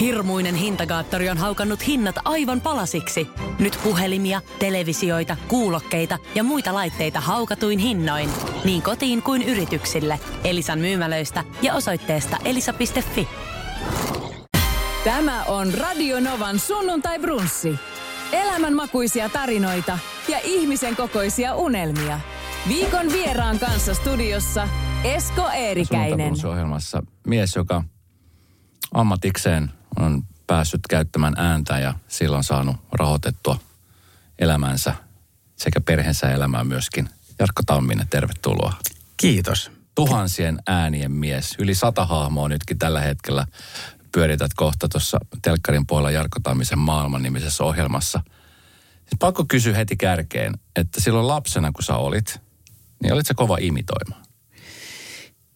Hirmuinen hintakaattori on haukannut hinnat aivan palasiksi. Nyt puhelimia, televisioita, kuulokkeita ja muita laitteita haukatuin hinnoin. Niin kotiin kuin yrityksille. Elisan myymälöistä ja osoitteesta elisa.fi. Tämä on Radio Novan sunnuntai brunssi. Elämänmakuisia tarinoita ja ihmisen kokoisia unelmia. Viikon vieraan kanssa studiossa Esko Eerikäinen. ohjelmassa mies, joka ammatikseen on päässyt käyttämään ääntä ja silloin saanut rahoitettua elämänsä sekä perheensä elämää myöskin. Jarkko Tamminen, tervetuloa. Kiitos. Tuhansien äänien mies. Yli sata hahmoa nytkin tällä hetkellä pyörität kohta tuossa telkkarin puolella Jarkko Tammisen maailman nimisessä ohjelmassa. Siis pakko kysyä heti kärkeen, että silloin lapsena kun sä olit, niin olit sä kova imitoimaan?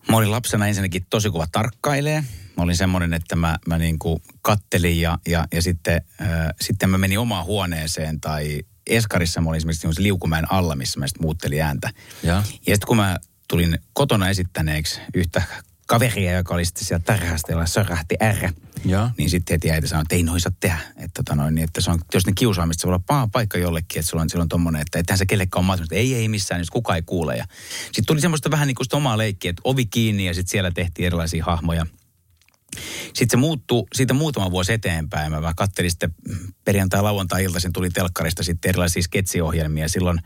Mä olin lapsena ensinnäkin tosi kova tarkkailee. Mä olin semmoinen, että mä, mä niin kuin kattelin ja, ja, ja sitten, äh, sitten mä menin omaan huoneeseen tai Eskarissa mä olin esimerkiksi liukumäen alla, missä mä sitten muuttelin ääntä. Ja, Ja sitten kun mä tulin kotona esittäneeksi yhtä kaveria, joka oli sitten siellä tarhasta, jolla sörähti R, ja. niin sitten heti äiti sanoi, että ei noin saa tehdä. Että, tota noin, niin, että se on, jos ne kiusaamista, se voi olla paha paikka jollekin, että sulla on silloin tommonen, että ethän se kellekään ole mahdollista. Ei, ei missään, jos kukaan ei kuule. Ja sitten tuli semmoista vähän niin kuin sitä omaa leikkiä, että ovi kiinni ja sitten siellä tehtiin erilaisia hahmoja. Sitten se muuttui siitä muutama vuosi eteenpäin. Mä kattelin sitten perjantai-lauantai-iltaisin tuli telkkarista sitten erilaisia sketsiohjelmia. Silloin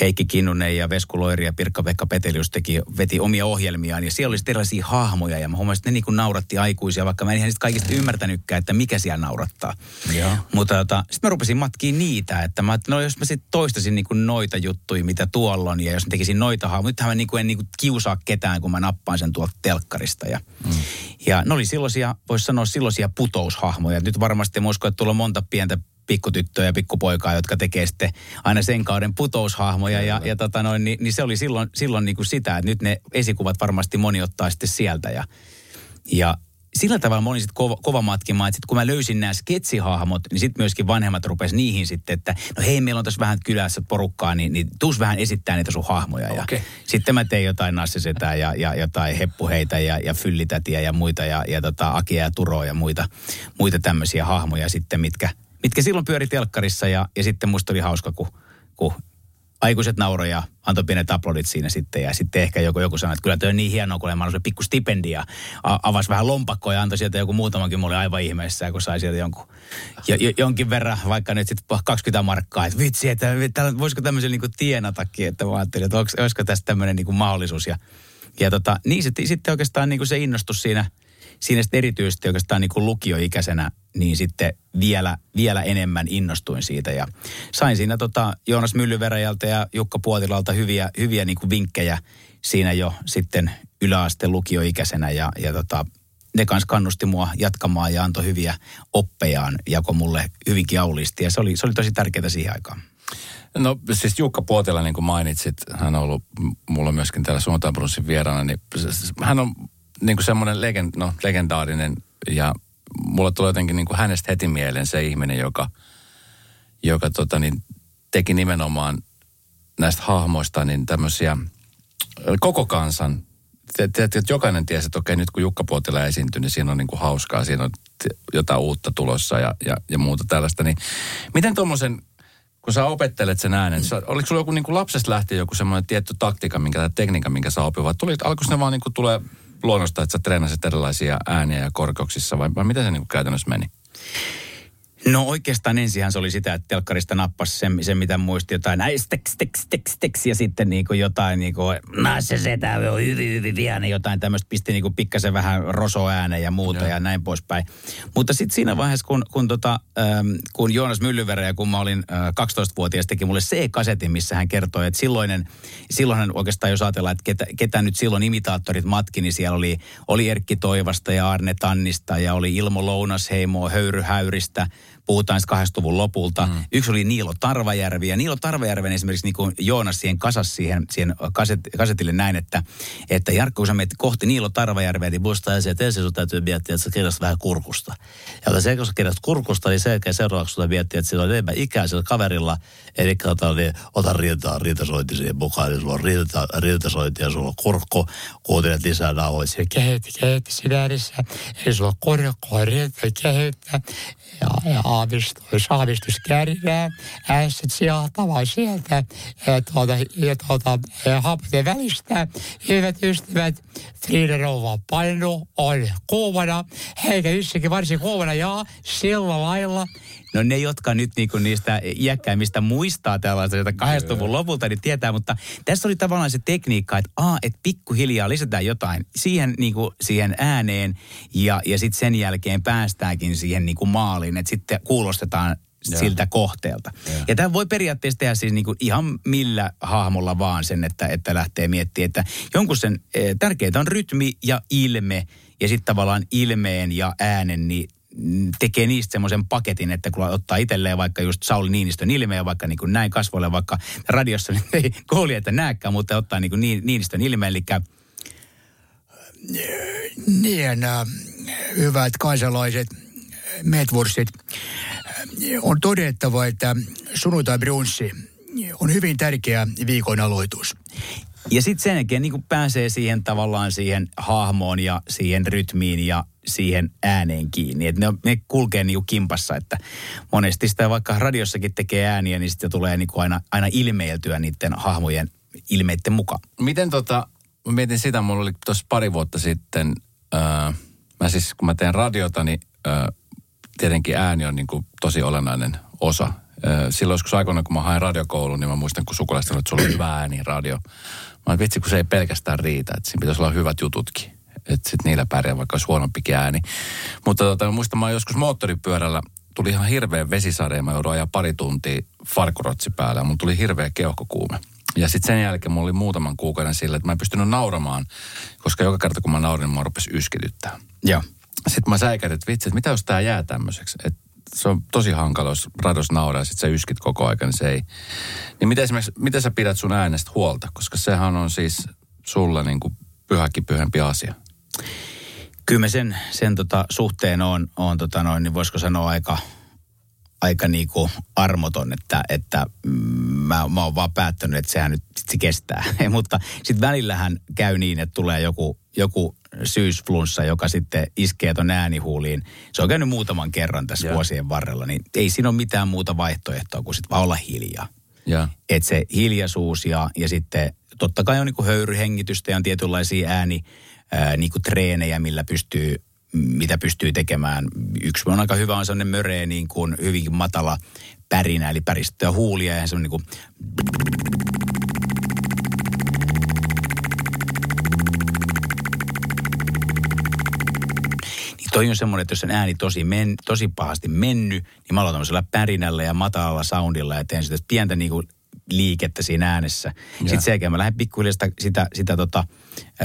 Heikki Kinnunen ja Vesku Loiri ja Pirkka-Pekka Petelius teki, veti omia ohjelmiaan. Ja siellä oli sitten erilaisia hahmoja ja mä huomasin, että ne niin kuin nauratti aikuisia, vaikka mä en ihan niistä kaikista ymmärtänytkään, että mikä siellä naurattaa. Joo. Mutta tota, sitten mä rupesin matkiin niitä, että mä, no jos mä sitten toistaisin niin kuin noita juttuja, mitä tuolla on, ja jos mä tekisin noita hahmoja, nythän mä niin kuin en niin kuin kiusaa ketään, kun mä nappaan sen tuolta telkkarista. Ja, mm. ja ne oli silloisia, voisi sanoa silloisia putoushahmoja. Nyt varmasti mä uskon, että tuolla on monta pientä pikkutyttöä ja pikkupoikaa, jotka tekee sitten aina sen kauden putoushahmoja. Ja, ja tota noin, niin, niin, se oli silloin, silloin niin kuin sitä, että nyt ne esikuvat varmasti moni ottaa sitten sieltä. Ja, ja sillä tavalla mä olin sitten kova, kova matkimaan, että sit kun mä löysin nämä sketsihahmot, niin sitten myöskin vanhemmat rupes niihin sitten, että no hei, meillä on tässä vähän kylässä porukkaa, niin, niin tuus vähän esittää niitä sun hahmoja. Ja Okei. sitten mä tein jotain nassisetää ja, ja jotain heppuheitä ja, ja fyllitätiä ja muita ja, ja tota, Akia ja Turoa ja muita, muita tämmöisiä hahmoja sitten, mitkä, mitkä silloin pyöri telkkarissa ja, ja sitten musta oli hauska, kun, kun aikuiset nauroi ja antoi pienet aplodit siinä sitten. Ja sitten ehkä joku, joku sanoi, että kyllä toi on niin hienoa, kun se pikku stipendi ja avasi vähän lompakkoa ja antoi sieltä joku muutamankin. Mä olin aivan ihmeessä, kun sai sieltä jonkun, jo, jo, jonkin verran, vaikka nyt sitten 20 markkaa. Että vitsi, että täällä- voisiko tämmöisen niin tienatakin, että mä ajattelin, että olisiko tästä tämmöinen niin mahdollisuus. Ja, ja tota, niin sitten, sitten oikeastaan niin se innostus siinä, siinä sitten erityisesti oikeastaan niin kuin lukioikäisenä, niin sitten vielä, vielä enemmän innostuin siitä. Ja sain siinä tota Joonas Myllyveräjältä ja Jukka Puotilalta hyviä, hyviä niin kuin vinkkejä siinä jo sitten yläasteen lukioikäisenä. Ja, ja tota, ne kanssa kannusti mua jatkamaan ja antoi hyviä oppejaan, jako mulle hyvinkin aulisti. Ja se oli, se oli tosi tärkeää siihen aikaan. No siis Jukka Puotila, niin kuin mainitsit, hän on ollut mulla myöskin täällä Suuntaanbrunsin vieraana, niin hän on niin kuin semmoinen legend, no, legendaarinen ja mulla tulee jotenkin niin kuin hänestä heti mieleen se ihminen, joka, joka tota, niin, teki nimenomaan näistä hahmoista niin tämmöisiä koko kansan, te- että jokainen tiesi, että okei nyt kun Jukka Puotila esiintyy, niin siinä on niin kuin hauskaa, siinä on jotain uutta tulossa ja, ja, ja muuta tällaista. Niin miten tuommoisen kun sä opettelet sen äänen, sä, oliko sulla joku niin kuin lapsesta lähtien joku semmoinen tietty taktiikka, minkä, tai tekniikka, minkä sä opit, vai tuli, alkoiko ne vaan niin kuin tulee luonnosta, että sä treenasit erilaisia ääniä ja korkeuksissa, vai, vai miten se niin kuin käytännössä meni? No oikeastaan ensinhän se oli sitä, että telkkarista nappasi sen, sen mitä muisti jotain, näin steks, steks, steks, steks, ja sitten niinku jotain niinku, no se setä on hyvin, hyvin vihainen, jotain tämmöistä pisti niinku pikkasen vähän rosoäänen ja muuta Joo. ja näin poispäin. Mutta sitten siinä vaiheessa, kun, kun, tota, ähm, kun Joonas Myllyverä ja kun mä olin äh, 12-vuotias, teki mulle C-kasetin, missä hän kertoi, että silloinen, silloinhan oikeastaan jos ajatellaan, että ketä, ketä nyt silloin imitaattorit matki, niin siellä oli, oli Erkki Toivasta ja Arne Tannista ja oli Ilmo Lounasheimoa, Höyry Häyristä, puhutaan sitten 80-luvun lopulta. Mm. Yksi oli Niilo Tarvajärvi, ja Niilo Tarvajärven esimerkiksi niin kuin Joonas siihen kasas siihen, siihen kaset, kasetille näin, että, että Jarkko, kun sä menet kohti Niilo Tarvajärveä, niin muista asia, että ensin sun täytyy miettiä, että sä kirjast vähän kurkusta. Ja se, kun sä kirjast kurkusta, niin sen seuraavaksi sulla miettiä, että sillä on enemmän ikää sillä kaverilla, eli ota, niin, ota rintaa, rintasointi siihen mukaan, niin sulla on rinta, rintasointi ja sulla on kurkku, kuuntelet lisää nauhoisia, kehitti, kehitti sinä edessä, ei sulla on kurkku, rinta, kehittää, ja, ja aavistus, aavistus kärinää, ässät sieltävän sieltä, ja tuota, ja tuota, ja hapten välistä. Hyvät ystävät, Frida Rouva painu on kuumana, heikä yssäkin varsin kuumana, ja sillä lailla No ne, jotka nyt niinku niistä iäkkäimmistä muistaa tällaista 80-luvun lopulta, niin tietää, mutta tässä oli tavallaan se tekniikka, että a, että pikkuhiljaa lisätään jotain siihen, niinku, siihen ääneen ja, ja sitten sen jälkeen päästäänkin siihen niinku maaliin, että sitten kuulostetaan ja. siltä kohteelta. Ja, ja tämä voi periaatteessa tehdä siis niinku ihan millä hahmolla vaan sen, että, että lähtee miettimään, että jonkun sen e, tärkeää on rytmi ja ilme ja sitten tavallaan ilmeen ja äänen, niin tekee niistä semmoisen paketin, että kun ottaa itselleen vaikka just Sauli Niinistön ilmeen, vaikka niin kuin näin kasvoille, vaikka radiossa niin ei että näkään, mutta ottaa niin kuin Niinistön ilmeen, eli niin, äh, hyvät kansalaiset, metvurssit, on todettava, että sunnuntai brunssi on hyvin tärkeä viikon aloitus. Ja sitten sen jälkeen niin pääsee siihen tavallaan siihen hahmoon ja siihen rytmiin ja siihen ääneen kiinni. Että ne, ne kulkee niin kimpassa, että monesti sitä vaikka radiossakin tekee ääniä, niin sitten tulee niin aina, aina ilmeiltyä niiden hahmojen ilmeiden mukaan. Miten tota, mä mietin sitä, mulla oli tuossa pari vuotta sitten, öö, mä siis kun mä teen radiota, niin öö, tietenkin ääni on niin kuin tosi olennainen osa. Öö, silloin joskus aikoina, kun mä hain radiokouluun, niin mä muistan, kun sukulaiset että sulla on hyvä ääni radio. Mä vitsi, kun se ei pelkästään riitä, että siinä pitäisi olla hyvät jututkin että sitten niillä pärjää, vaikka olisi huonompi ääni. Mutta tota, muistan, mä joskus moottoripyörällä tuli ihan hirveä vesisade ja mä joudun ajaa pari tuntia farkurotsi päällä. Mun tuli hirveä keuhkokuume. Ja sitten sen jälkeen mulla oli muutaman kuukauden sille, että mä en pystynyt nauramaan, koska joka kerta kun mä naurin, niin mä rupesi yskityttää. Joo. Sitten mä säikätin, että vitsi, että mitä jos tää jää tämmöiseksi. Että se on tosi hankala, jos rados nauraa ja sit sä yskit koko ajan, niin se ei. Niin miten, miten sä pidät sun äänestä huolta? Koska sehän on siis sulla niin kuin pyhäkin pyhempi asia. Kyllä mä sen, sen tota suhteen on, on tota noin, niin voisiko sanoa aika, aika niinku armoton, että, että mä, mä oon vaan päättänyt, että sehän nyt sit se kestää. Mutta sitten välillähän käy niin, että tulee joku, joku syysflunssa, joka sitten iskee ton äänihuuliin. Se on käynyt muutaman kerran tässä yeah. vuosien varrella, niin ei siinä ole mitään muuta vaihtoehtoa kuin sitten vaan olla hiljaa. Yeah. Että se hiljaisuus ja, ja sitten totta kai on niin höyryhengitystä ja on tietynlaisia ääni, ää, niin kuin treenejä, millä pystyy, mitä pystyy tekemään. Yksi on aika hyvä, on sellainen möree niin kuin hyvinkin matala pärinä, eli päristöä huulia ja semmoinen niin kuin toi on semmoinen, että jos sen ääni tosi, men, tosi pahasti mennyt, niin mä aloitan tämmöisellä pärinällä ja matalalla soundilla ja teen sitä pientä niin kuin liikettä siinä äänessä. Ja. Sitten sen jälkeen mä lähden pikkuhiljaa sitä, sitä, sitä tota, ö,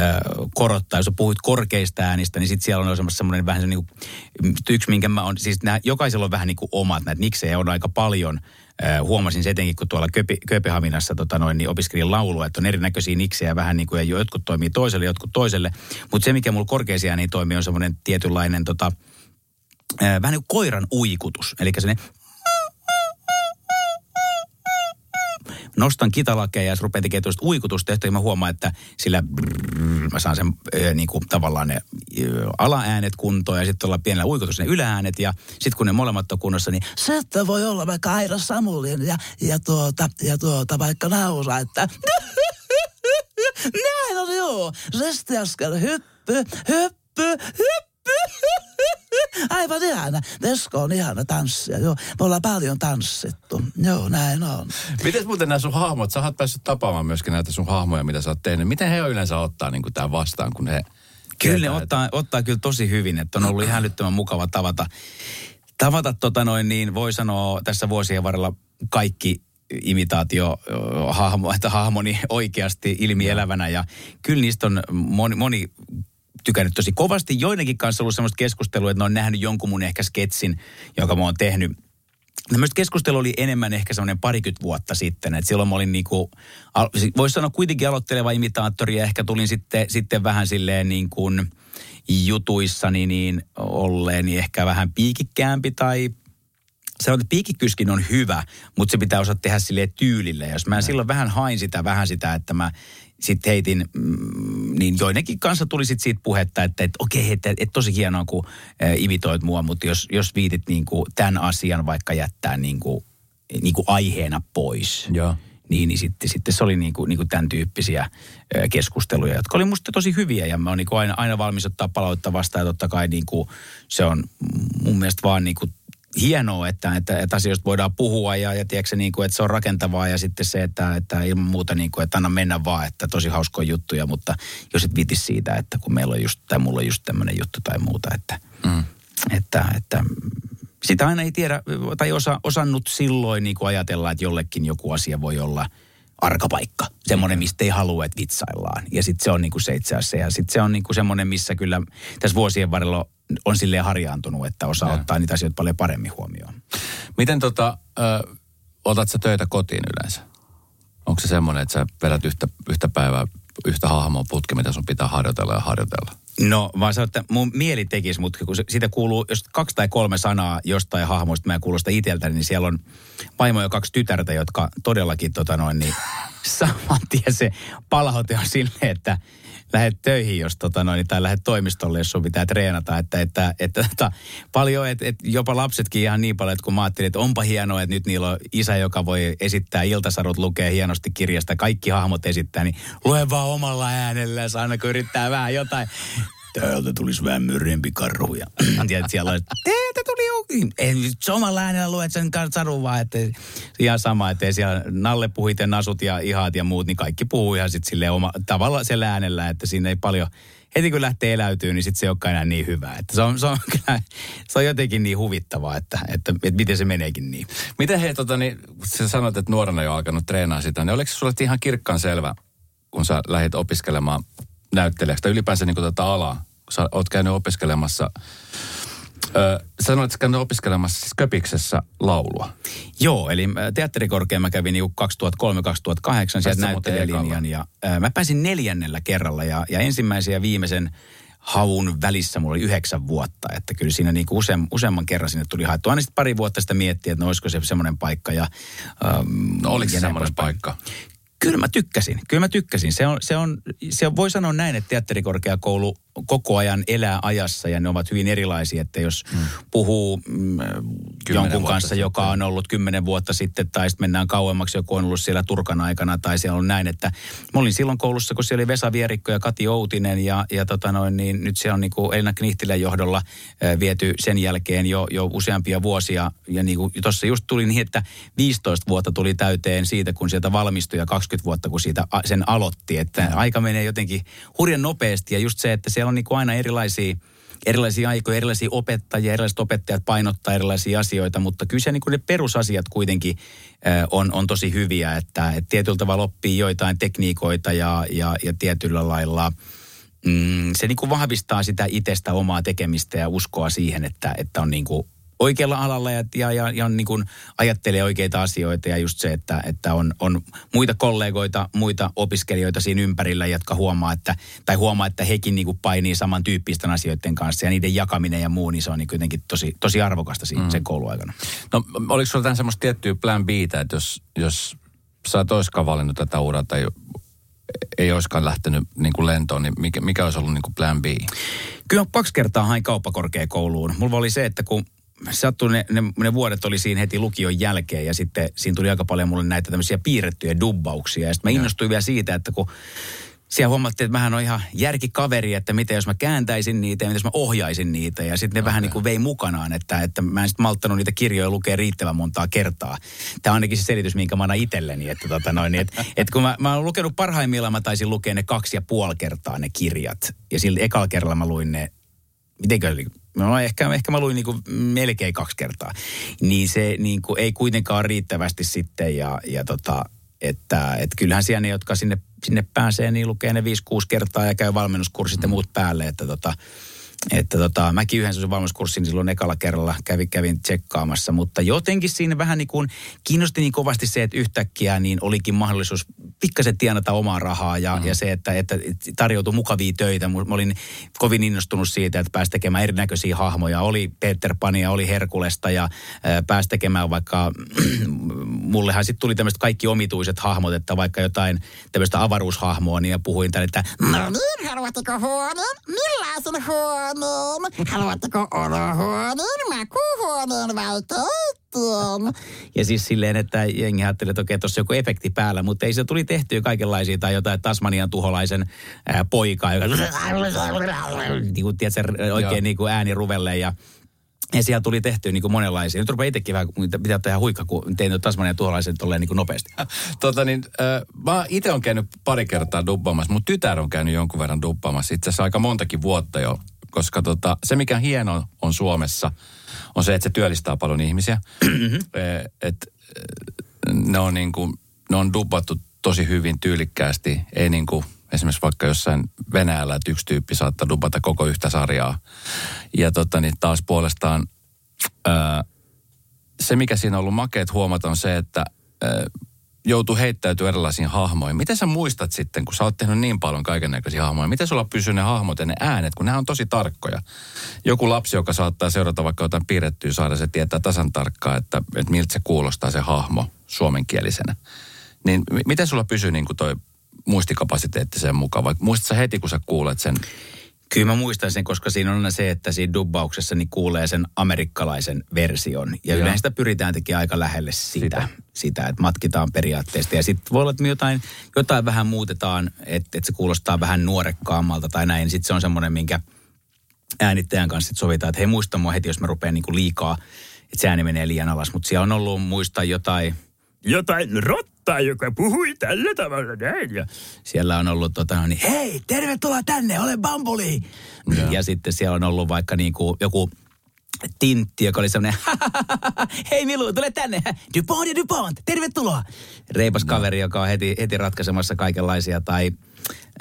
korottaa. Jos puhuit korkeista äänistä, niin sitten siellä on semmoinen vähän se niin kuin, yksi, minkä mä on, siis nää, jokaisella on vähän niin kuin omat, näitä miksejä on aika paljon. Ö, huomasin se etenkin, kun tuolla Köpi, Kööpenhaminassa tota noin, niin opiskelin laulua, että on erinäköisiä niksejä vähän niin kuin, ja jotkut toimii toiselle, jotkut toiselle. Mutta se, mikä mulla korkeisia ääniä toimii, on semmoinen tietynlainen tota, vähän niin kuin koiran uikutus. Eli se nostan kitalakeja ja rupean tekemään tuosta uikutustehtoja, mä huomaan, että sillä brrr, mä saan sen äh, niin kuin tavallaan ne äh, alaäänet kuntoon ja sitten olla pienellä uikutus ne ylääänet ja sitten kun ne molemmat on kunnossa, niin se, voi olla vaikka Aira Samulin ja, ja, tuota, ja tuota vaikka nauraa, että näin on joo, restiaskel, hyppy, hyppy, hyppy. Aivan ihana. Vesko on ihana tanssia, joo. Me ollaan paljon tanssittu. Joo, näin on. Miten muuten nämä sun hahmot, sä oot päässyt tapaamaan myöskin näitä sun hahmoja, mitä sä oot tehnyt. Miten he yleensä ottaa niin tämän vastaan, kun he... Kyllä ne ottaa, ottaa kyllä tosi hyvin, että on ollut ihan älyttömän mukava tavata. Tavata tota noin niin, voi sanoa tässä vuosien varrella kaikki imitaatio hahmo, että hahmoni oikeasti ilmielävänä ja kyllä niistä on moni, moni tykännyt tosi kovasti. Joidenkin kanssa ollut semmoista keskustelua, että ne on nähnyt jonkun mun ehkä sketsin, jonka mä oon tehnyt Tämmöistä keskustelua oli enemmän ehkä semmoinen parikymmentä vuotta sitten. Että silloin mä olin niinku, voisi sanoa kuitenkin aloitteleva imitaattori ja ehkä tulin sitten, sitten vähän silleen niin kuin jutuissani niin olleeni ehkä vähän piikikkäämpi tai sanoit, että piikikkyskin on hyvä, mutta se pitää osata tehdä sille tyylille. Jos mä silloin vähän hain sitä, vähän sitä, että mä sitten heitin, mm, niin joidenkin kanssa tuli sit siitä puhetta, että, että okei, että, että tosi hienoa, kun äh, imitoit mua, mutta jos, jos viitit niin kuin tämän asian vaikka jättää niin kuin, niin kuin aiheena pois. Joo. Niin, niin sitten, sitten se oli niin kuin, niin kuin tämän tyyppisiä keskusteluja, jotka oli musta tosi hyviä ja mä oon niin kuin aina, aina valmis ottaa palautta vastaan ja totta kai niin kuin, se on mun mielestä vaan niin kuin hienoa, että, että, että asioista voidaan puhua ja, ja tiedätkö, niin kuin, että se on rakentavaa ja sitten se, että, että ilman muuta niin kuin, että anna mennä vaan, että tosi hauskoja juttuja, mutta jos et vitis siitä, että kun meillä on just, tai mulla on just tämmöinen juttu tai muuta, että, mm. että, että sitä aina ei tiedä tai osa, osannut silloin niin kuin ajatella, että jollekin joku asia voi olla arkapaikka. Semmoinen, mistä ei halua, että vitsaillaan. Ja sitten se on niin kuin se itse asiassa. Ja sitten se on niin kuin semmoinen, missä kyllä tässä vuosien varrella on silleen harjaantunut, että osaa ja. ottaa niitä asioita paljon paremmin huomioon. Miten tota, ö, otat sä töitä kotiin yleensä? Onko se semmoinen, että sä vedät yhtä, yhtä päivää, yhtä hahmoa putki, mitä sun pitää harjoitella ja harjoitella? No vaan sanon, että mun mieli tekisi, mutta kun siitä kuuluu, jos kaksi tai kolme sanaa jostain hahmoista, mä kuulostaa itseltäni, niin siellä on vaimo ja kaksi tytärtä, jotka todellakin tota noin, niin saman tien se palaute on silleen, että lähdet töihin, jos tota noin, tai lähdet toimistolle, jos sun pitää treenata. Että, että, että, että paljon, että, että jopa lapsetkin ihan niin paljon, että kun mä ajattelin, että onpa hienoa, että nyt niillä on isä, joka voi esittää iltasarut, lukee hienosti kirjasta, kaikki hahmot esittää, niin lue vaan omalla äänellä, aina kun yrittää vähän jotain täältä tulisi vähän myrrempi karhu. Ja tiedät, siellä on, teiltä tuli. Ei nyt omalla äänellä luet sen sadun vaan, että ihan sama, että siellä Nalle puhuit ja Nasut ja Ihat ja muut, niin kaikki puhuu ihan sitten sille oma, tavalla siellä äänellä, että siinä ei paljon, heti kun lähtee eläytyy, niin sitten se ei olekaan enää niin hyvä. Että se, on, se, on kyllä, se on jotenkin niin huvittavaa, että, että, että, miten se meneekin niin. Miten hei, tota, niin, sä sanoit, että nuorena jo alkanut treenaa sitä, niin oliko se sulle ihan kirkkaan selvä, kun sä lähdit opiskelemaan näyttelijäksi tai ylipäänsä niin tätä alaa, kun sä oot käynyt opiskelemassa Öö, sanoit, että käynyt opiskelemassa siis Köpiksessä laulua. Joo, eli teatterikorkean mä kävin niin 2003-2008 sieltä näyttelijälinjan ja ää, mä pääsin neljännellä kerralla ja, ja ensimmäisen ja viimeisen havun välissä mulla oli yhdeksän vuotta, että kyllä siinä niin use, useamman kerran sinne tuli haettu. Aina sitten pari vuotta sitä miettiä, että no olisiko se semmoinen paikka. Ja, ähm, no oliko se semmoinen paikka? Kyllä mä tykkäsin, kyllä mä tykkäsin. Se on, se on, se on, voi sanoa näin, että teatterikorkeakoulu koko ajan elää ajassa ja ne ovat hyvin erilaisia, että jos mm. puhuu mm, jonkun kanssa, sitten. joka on ollut kymmenen vuotta sitten tai sitten mennään kauemmaksi, joku on ollut siellä Turkan aikana tai siellä on näin, että mä olin silloin koulussa, kun siellä oli Vesa Vierikko ja Kati Outinen ja, ja tota noin, niin nyt se on niin kuin Elina Knihtilän johdolla äh, viety sen jälkeen jo, jo useampia vuosia ja niin kuin tuossa just tuli niin, että 15 vuotta tuli täyteen siitä, kun sieltä valmistui ja 20 vuotta, kun siitä sen aloitti, että aika menee jotenkin hurjan nopeasti ja just se, että siellä on niin kuin aina erilaisia erilaisia aikoja, erilaisia opettajia, erilaiset opettajat painottaa erilaisia asioita, mutta kyllä se niin kuin ne perusasiat kuitenkin äh, on, on tosi hyviä, että, että tietyllä tavalla oppii joitain tekniikoita ja, ja, ja tietyllä lailla mm, se niin kuin vahvistaa sitä itsestä omaa tekemistä ja uskoa siihen, että, että on niin kuin oikealla alalla ja, ja, ja, ja niin kuin ajattelee oikeita asioita ja just se, että, että on, on muita kollegoita, muita opiskelijoita siinä ympärillä, jotka huomaa, että, tai huomaa, että hekin niin kuin painii samantyyppisten asioiden kanssa ja niiden jakaminen ja muu, niin se on niin kuitenkin tosi, tosi arvokasta siinä mm. sen kouluaikana. No oliko sulla tämän semmoista tiettyä plan B, että jos, jos sä et olisikaan valinnut tätä uraa tai ei olisikaan lähtenyt niin kuin lentoon, niin mikä, mikä olisi ollut niin kuin plan B? Kyllä kaksi kertaa hain kauppakorkeakouluun. Mulla oli se, että kun sattui ne, ne, ne, vuodet oli siinä heti lukion jälkeen ja sitten siinä tuli aika paljon mulle näitä tämmöisiä piirrettyjä dubbauksia. Ja sitten mä innostuin vielä siitä, että kun siellä huomattiin, että mähän on ihan järkikaveri, että miten jos mä kääntäisin niitä ja miten jos mä ohjaisin niitä. Ja sitten ne okay. vähän niin kuin vei mukanaan, että, että mä en sitten malttanut niitä kirjoja lukea riittävän montaa kertaa. Tämä on ainakin se selitys, minkä mä annan itselleni. Että, tota noin, että, että kun mä, mä oon lukenut parhaimmillaan, mä taisin lukea ne kaksi ja puoli kertaa ne kirjat. Ja sillä ekalla kerralla mä luin ne, mitenkö No ehkä, ehkä mä luin niin kuin melkein kaksi kertaa. Niin se niin kuin ei kuitenkaan riittävästi sitten ja, ja tota, että, että kyllähän siellä ne, jotka sinne, sinne pääsee, niin lukee ne 5-6 kertaa ja käy valmennuskurssit mm. ja muut päälle. Että tota, että tota, mäkin yhden sellaisen valmennuskurssin silloin ekalla kerralla kävin, kävin tsekkaamassa, mutta jotenkin siinä vähän niin kuin kiinnosti niin kovasti se, että yhtäkkiä niin olikin mahdollisuus pikkasen tienata omaa rahaa ja, mm. ja se, että, että tarjoutui mukavia töitä. Mä olin kovin innostunut siitä, että pääsi tekemään erinäköisiä hahmoja. Oli Peter Pania, oli Herkulesta ja ää, pääsi tekemään vaikka, mullehan sitten tuli tämmöiset kaikki omituiset hahmot, että vaikka jotain tämmöistä avaruushahmoa, niin ja puhuin tänne, että No niin, haluatteko huoneen? Millaisen huoneen? Haluatteko olohuoneen, makuuhuoneen vai keittiön? Ja siis silleen, että jengi ajatteli, että okei, tuossa joku efekti päällä, mutta ei se tuli tehtyä kaikenlaisia tai jotain Tasmanian tuholaisen ää, poikaa, joka niin kuin, tiedätkö, oikein niin kuin ääni ruvelle ja ja siellä tuli tehtyä niin kuin monenlaisia. Nyt rupeaa itsekin vähän, pitää tehdä huikka, kun tein Tasmanian tuholaisen tolleen niin kuin nopeasti. Tota niin, äh, mä itse on käynyt pari kertaa dubbaamassa. Mun tytär on käynyt jonkun verran dubbaamassa. Itse asiassa aika montakin vuotta jo. Koska tota, se, mikä hieno on Suomessa, on se, että se työllistää paljon ihmisiä. Eh, et, eh, ne, on niin kuin, ne on dubbattu tosi hyvin tyylikkäästi. Ei niin kuin esimerkiksi vaikka jossain Venäjällä, että yksi tyyppi saattaa dubata koko yhtä sarjaa. Ja tota, niin taas puolestaan ää, se, mikä siinä on ollut makeet huomata, on se, että ää, joutuu heittäytyä erilaisiin hahmoihin. Miten sä muistat sitten, kun sä oot tehnyt niin paljon kaiken näköisiä hahmoja, miten sulla pysyy ne hahmot ja ne äänet, kun nämä on tosi tarkkoja. Joku lapsi, joka saattaa seurata vaikka jotain piirrettyä saada, se tietää tasan tarkkaan, että, että miltä se kuulostaa se hahmo suomenkielisenä. Niin miten sulla pysyy niin kuin toi muistikapasiteetti sen mukaan, vai muistatko heti, kun sä kuulet sen? Kyllä mä muistan sen, koska siinä on aina se, että siinä dubbauksessa niin kuulee sen amerikkalaisen version. Ja Joo. yleensä sitä pyritään tekemään aika lähelle sitä, Sitä. sitä, että matkitaan periaatteesta. Ja sitten voi olla, että me jotain, jotain vähän muutetaan, että, että se kuulostaa vähän nuorekkaammalta tai näin. Sitten se on semmoinen, minkä äänittäjän kanssa sit sovitaan, että hei muista mua heti, jos mä rupean niinku liikaa, että se ääni menee liian alas. Mutta siellä on ollut muista jotain, jotain rottaa, joka puhui tällä tavalla näin. Ja siellä on ollut tota, no niin, hei, tervetuloa tänne, olen Bambuli. Ja. ja sitten siellä on ollut vaikka niinku joku Tintti, joka oli semmoinen, hei Milu, tule tänne, Dupont ja Dupont, tervetuloa. Reipas kaveri, joka on heti, heti ratkaisemassa kaikenlaisia, tai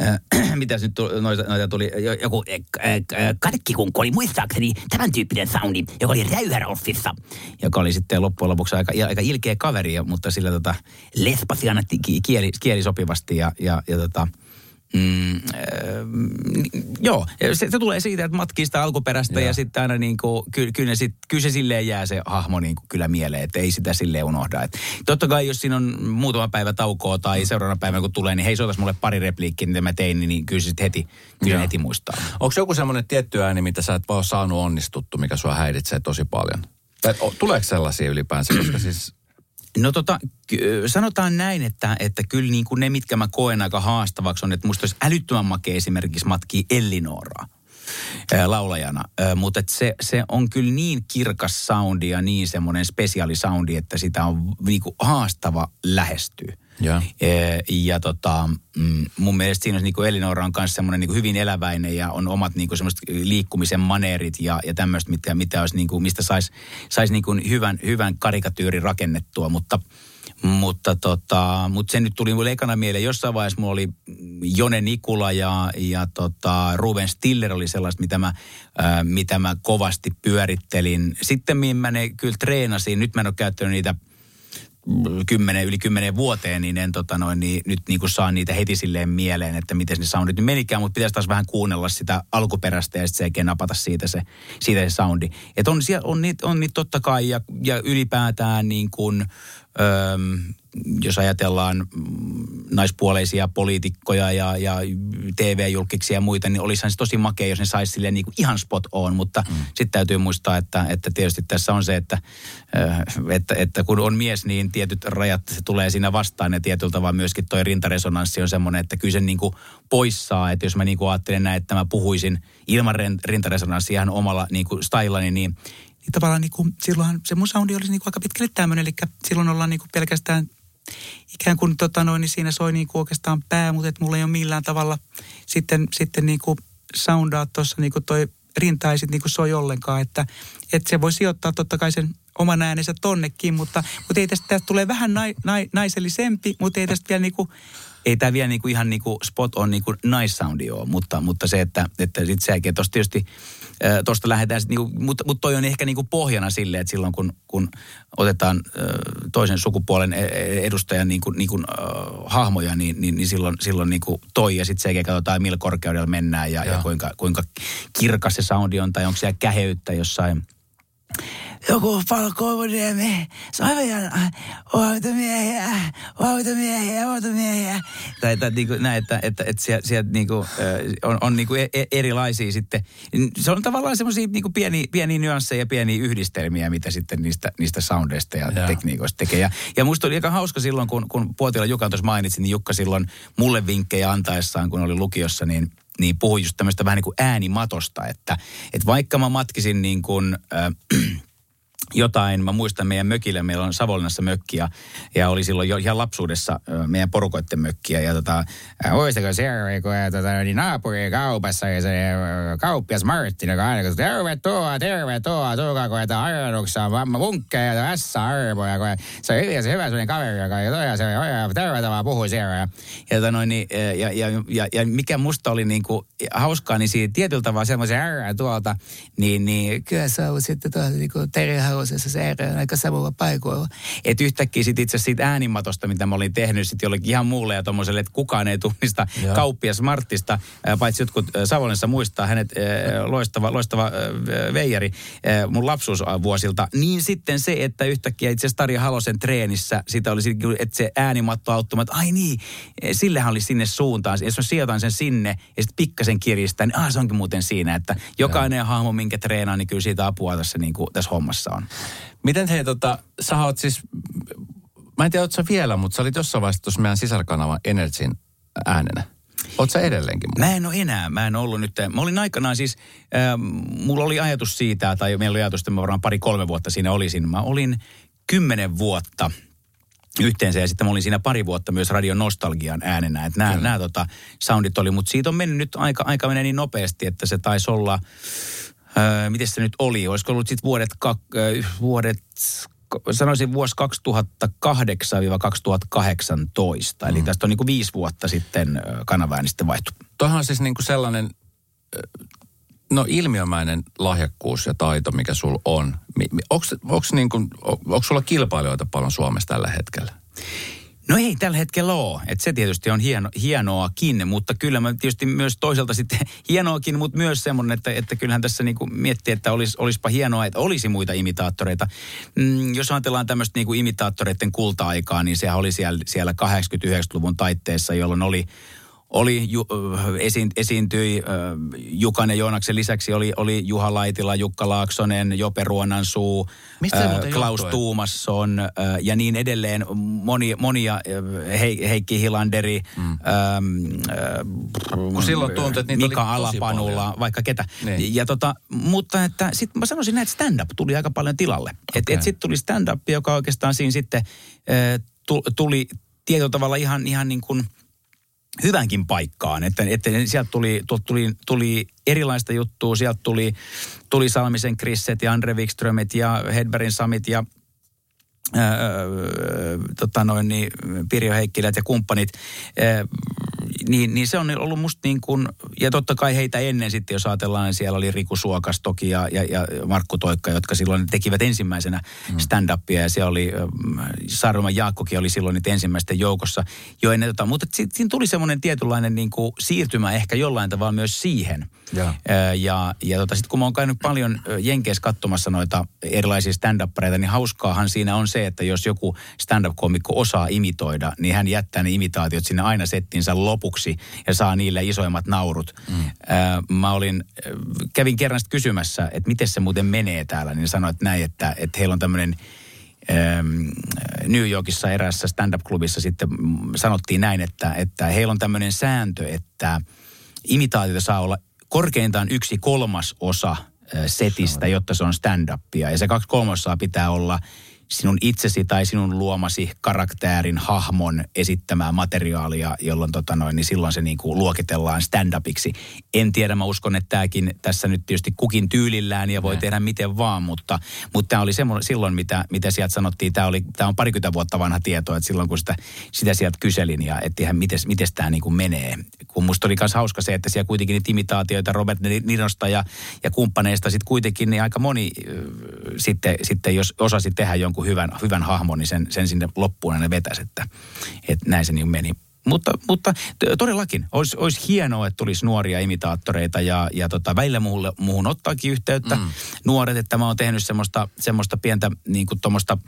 äh, mitäs nyt tuli, noita, noita tuli, jo- joku äh, äh, katkikunkku oli muistaakseni tämän tyyppinen soundi, joka oli Räyhärolfissa, joka oli sitten loppujen lopuksi aika, aika ilkeä kaveri, mutta sillä tota, lespasi aina kieli, kieli sopivasti, ja, ja, ja tota, Mm, äh, joo, se, se tulee siitä, että matkii sitä alkuperäistä ja, ja sitten aina niin kuin, ky, kyllä, ne sit, kyllä se silleen jää se hahmo niin kuin kyllä mieleen, että ei sitä silleen unohda. Et totta kai jos siinä on muutama päivä taukoa tai seuraavana päivänä kun tulee, niin hei soitas mulle pari repliikkiä, mitä mä tein, niin, niin kyllä se sit heti, kyllä Joo. heti muistaa. Onko joku semmoinen tietty ääni, mitä sä et vaan saanut onnistuttu, mikä sua häiritsee tosi paljon? Tai tuleeko sellaisia ylipäänsä? Koska siis, No tota, sanotaan näin, että, että kyllä niin kuin ne, mitkä mä koen aika haastavaksi on, että musta olisi älyttömän makea esimerkiksi matkii Ellinoraa laulajana. Mutta se, se on kyllä niin kirkas soundi ja niin semmoinen spesiaali soundi, että sitä on niin kuin haastava lähestyä. Joo. Ee, Ja tota, mm, mun mielestä siinä on niin Elinora on kanssa semmoinen niin hyvin eläväinen ja on omat niin semmoiset liikkumisen maneerit ja, ja tämmöistä, mitä, mitä olisi niin kuin, mistä saisi sais niin kuin hyvän, hyvän karikatyyrin rakennettua, mutta mutta, tota, mutta se nyt tuli mulle ekana mieleen. Jossain vaiheessa mulla oli Jone Nikula ja, ja tota, Ruben Stiller oli sellaista, mitä mä, ää, mitä mä kovasti pyörittelin. Sitten mä ne kyllä treenasin. Nyt mä en ole käyttänyt niitä kymmenen, yli kymmenen vuoteen, niin en tota noin, niin nyt niin kuin saa niitä heti silleen mieleen, että miten ne soundit nyt menikään, mutta pitäisi taas vähän kuunnella sitä alkuperäistä ja sitten se napata siitä se, siitä se soundi. Että on, siellä, on, niitä, on niitä totta kai ja, ja ylipäätään niin kuin, jos ajatellaan mm, naispuoleisia poliitikkoja ja, ja TV-julkiksi ja muita, niin olisihan se tosi makea, jos ne saisi silleen niin kuin ihan spot on, mutta mm. sitten täytyy muistaa, että, että tietysti tässä on se, että, äh, että, että kun on mies, niin tietyt rajat se tulee siinä vastaan. Ja tietyllä tavalla myöskin toi rintaresonanssi on semmoinen, että kyllä sen niin kuin poissaa, että jos mä niin kuin ajattelen näin, että mä puhuisin ilman rin- rintaresonanssia ihan omalla niin kuin stylani, niin niin tavallaan niin kuin, silloinhan se mun soundi olisi niin kuin aika pitkälle tämmöinen, eli silloin ollaan niin kuin pelkästään ikään kuin tota noin, niin siinä soi niin kuin oikeastaan pää, mutta et mulla ei ole millään tavalla sitten, sitten niin kuin soundaa tuossa niin kuin toi rinta ei niin kuin soi ollenkaan, että, että se voi sijoittaa totta kai sen oman äänensä tonnekin, mutta, mutta ei tästä, tästä tulee vähän nai, nai, naisellisempi, mutta ei tästä vielä niinku, ei tämä vielä niinku ihan niinku spot on niinku nice soundi ole, mutta, mutta se, että, että sit sekin, tuosta tietysti tuosta lähdetään sitten, niinku, mutta, mutta toi on ehkä niinku pohjana sille, että silloin kun, kun otetaan toisen sukupuolen e- e- edustajan niinku, niinku, ö, hahmoja, niin, niin, niin silloin, silloin niinku toi ja sitten sekin katsotaan, millä korkeudella mennään ja, ja kuinka, kuinka kirkas se soundi on tai onko siellä käheyttä jossain joku Falkoivoniemi, Saivajan, huoltomiehiä, huoltomiehiä, huoltomiehiä. Tai, tai niin kuin näin, että, että, että sieltä, sieltä niin kuin, on, on niin kuin erilaisia sitten. Se on tavallaan semmoisia niin kuin pieniä, pieniä nyansseja ja pieniä yhdistelmiä, mitä sitten niistä, niistä soundeista ja, ja. tekniikoista tekee. Ja, ja musta oli aika hauska silloin, kun, kun Puotila Jukan tuossa mainitsi, niin Jukka silloin mulle vinkkejä antaessaan, kun oli lukiossa, niin niin puhui just tämmöistä vähän niin kuin äänimatosta, että, että vaikka mä matkisin niin kuin, äh, jotain. Mä muistan meidän mökillä, meillä on Savonlinnassa mökkiä ja oli silloin jo ihan lapsuudessa meidän porukoiden mökkiä. Ja tota, muistako se, kun tota, niin naapurin kaupassa ja se kauppias Martin, joka aina kun tervetuloa, tervetuloa, tulkaa kun että ajatuksia, munkkeja ja S-arvoja. Se on hyvin se hyvä sellainen kaveri, joka ja se tervetuloa puhui siellä. Ja, ja, tota noin, niin, ja, ja, ja, ja, mikä musta oli niin kuin hauskaa, niin siinä tietyllä tavalla semmoisen ärää tuolta, niin, niin kyllä se on sitten tuolla niin kuin Terihauksessa se ärää aika samalla paikoilla. Että yhtäkkiä sitten itse siitä äänimatosta, mitä mä olin tehnyt sitten jollekin ihan muulle ja tommoselle, että kukaan ei tunnista Joo. kauppias Marttista, paitsi jotkut Savonlinnassa muistaa hänet loistava, loistava veijari mun lapsuusvuosilta. Niin sitten se, että yhtäkkiä itse asiassa Tarja Halosen treenissä, sitä oli, että se äänimatto auttoi, että ai niin, sillehän oli sinne suuntaan. Jos mä sijoitan sen sinne ja sitten pikkasen kiristää, niin ah, se onkin muuten siinä, että jokainen Joo. hahmo, minkä treenaa, niin kyllä siitä apua tässä, niin kuin, tässä hommassa on. Miten hei, tota, sä oot siis, mä en tiedä, oot sä vielä, mutta sä olit jossain vaiheessa tuossa meidän sisarkanavan Energyn äänenä. Oot sä edelleenkin? Mä en ole enää. Mä en ollut nyt. Mä olin aikanaan siis, äh, mulla oli ajatus siitä, tai meillä oli ajatus, että mä varmaan pari-kolme vuotta siinä olisin. Mä olin kymmenen vuotta yhteensä ja sitten mä olin siinä pari vuotta myös Radio Nostalgian äänenä. Että nämä, nämä tota, soundit oli, mutta siitä on mennyt nyt aika, aika menee niin nopeasti, että se taisi olla, öö, miten se nyt oli, olisiko ollut sitten vuodet, kak, öö, vuodet sanoisin vuosi 2008-2018. Eli mm. tästä on niin kuin viisi vuotta sitten kanavaääni sitten vaihtu. Toihan on siis niin kuin sellainen no ilmiömäinen lahjakkuus ja taito, mikä sulla on. Onko niin kuin, sulla kilpailijoita paljon Suomessa tällä hetkellä? No ei tällä hetkellä ole. Et se tietysti on hieno, hienoakin, mutta kyllä mä tietysti myös toisaalta sitten hienoakin, mutta myös semmoinen, että, että kyllähän tässä niinku miettii, että olis, olisipa hienoa, että olisi muita imitaattoreita. Mm, jos ajatellaan tämmöistä niinku imitaattoreiden kulta-aikaa, niin sehän oli siellä, siellä 89-luvun taitteessa, jolloin oli oli, ju, esiin, esiintyi Jukan ja Joonaksen lisäksi oli, oli Juha Laitila, Jukka Laaksonen, Jope Ruonansuu, Klaus johtuen? Tuumasson ja niin edelleen. Moni, monia, He, Heikki Hilanderi, mm. ähm, äh, Kun silloin tuntui, että niitä Mika oli Alapanulla, vaikka ketä. Niin. Ja tota, mutta että sitten mä sanoisin näin, että stand-up tuli aika paljon tilalle. Okay. Että et sitten tuli stand-up, joka oikeastaan siinä sitten äh, tuli tietyllä tavalla ihan, ihan niin kuin – hyvänkin paikkaan. Että, että sieltä tuli, tuli, tuli erilaista juttua. Sieltä tuli, tuli Salmisen Krisset ja Andre Wikströmit ja Hedbergin Samit ja Öö, tota noin, niin, Pirjo Heikkilät ja kumppanit, öö, niin, niin se on ollut musta niin kuin, ja totta kai heitä ennen sitten, jos ajatellaan, niin siellä oli Riku Suokas toki ja, ja, ja Markku Toikka, jotka silloin tekivät ensimmäisenä mm. stand-upia ja siellä oli, Sarvoman Jaakkokin oli silloin nyt ensimmäisten joukossa jo ennen tota, mutta siinä tuli semmoinen tietynlainen niin kuin siirtymä ehkä jollain tavalla myös siihen. Ja, ja, ja tota, sitten kun mä oon käynyt paljon Jenkeissä katsomassa noita erilaisia stand-uppareita, niin hauskaahan siinä on se, että jos joku stand-up-komikko osaa imitoida, niin hän jättää ne imitaatiot sinne aina settinsä lopuksi ja saa niille isoimmat naurut. Mm. mä olin, kävin kerran kysymässä, että miten se muuten menee täällä, niin sanoin, että näin, että, että heillä on tämmöinen New Yorkissa eräässä stand-up-klubissa sitten sanottiin näin, että, että heillä on tämmöinen sääntö, että imitaatiota saa olla korkeintaan yksi kolmas osa setistä, jotta se on stand-upia. Ja se kaksi kolmasosaa pitää olla sinun itsesi tai sinun luomasi karakterin, hahmon esittämää materiaalia, jolloin tota noin, niin silloin se niin kuin luokitellaan stand-upiksi. En tiedä, mä uskon, että tämäkin tässä nyt tietysti kukin tyylillään ja voi Ne. tehdä miten vaan, mutta, mutta tämä oli semmoinen, silloin, mitä, mitä sieltä sanottiin, tämä, oli, tämä on parikymmentä vuotta vanha tieto, että silloin kun sitä, sitä sieltä kyselin ja ettihän, miten, miten tämä niin kuin menee. Kun musta oli myös hauska se, että siellä kuitenkin niitä imitaatioita Robert Ninosta ja, ja kumppaneista sitten kuitenkin niin aika moni äh, sitten, sitten, jos osasi tehdä jonkun hyvän, hyvän hahmon, niin sen, sen sinne loppuun ne vetäisi, että, että näin se niin meni. Mutta, mutta todellakin, olisi, olisi hienoa, että tulisi nuoria imitaattoreita ja, ja tota, välillä muulle, muuhun ottaakin yhteyttä mm. nuoret, että mä oon tehnyt semmoista, semmoista pientä niin kuin tuommoista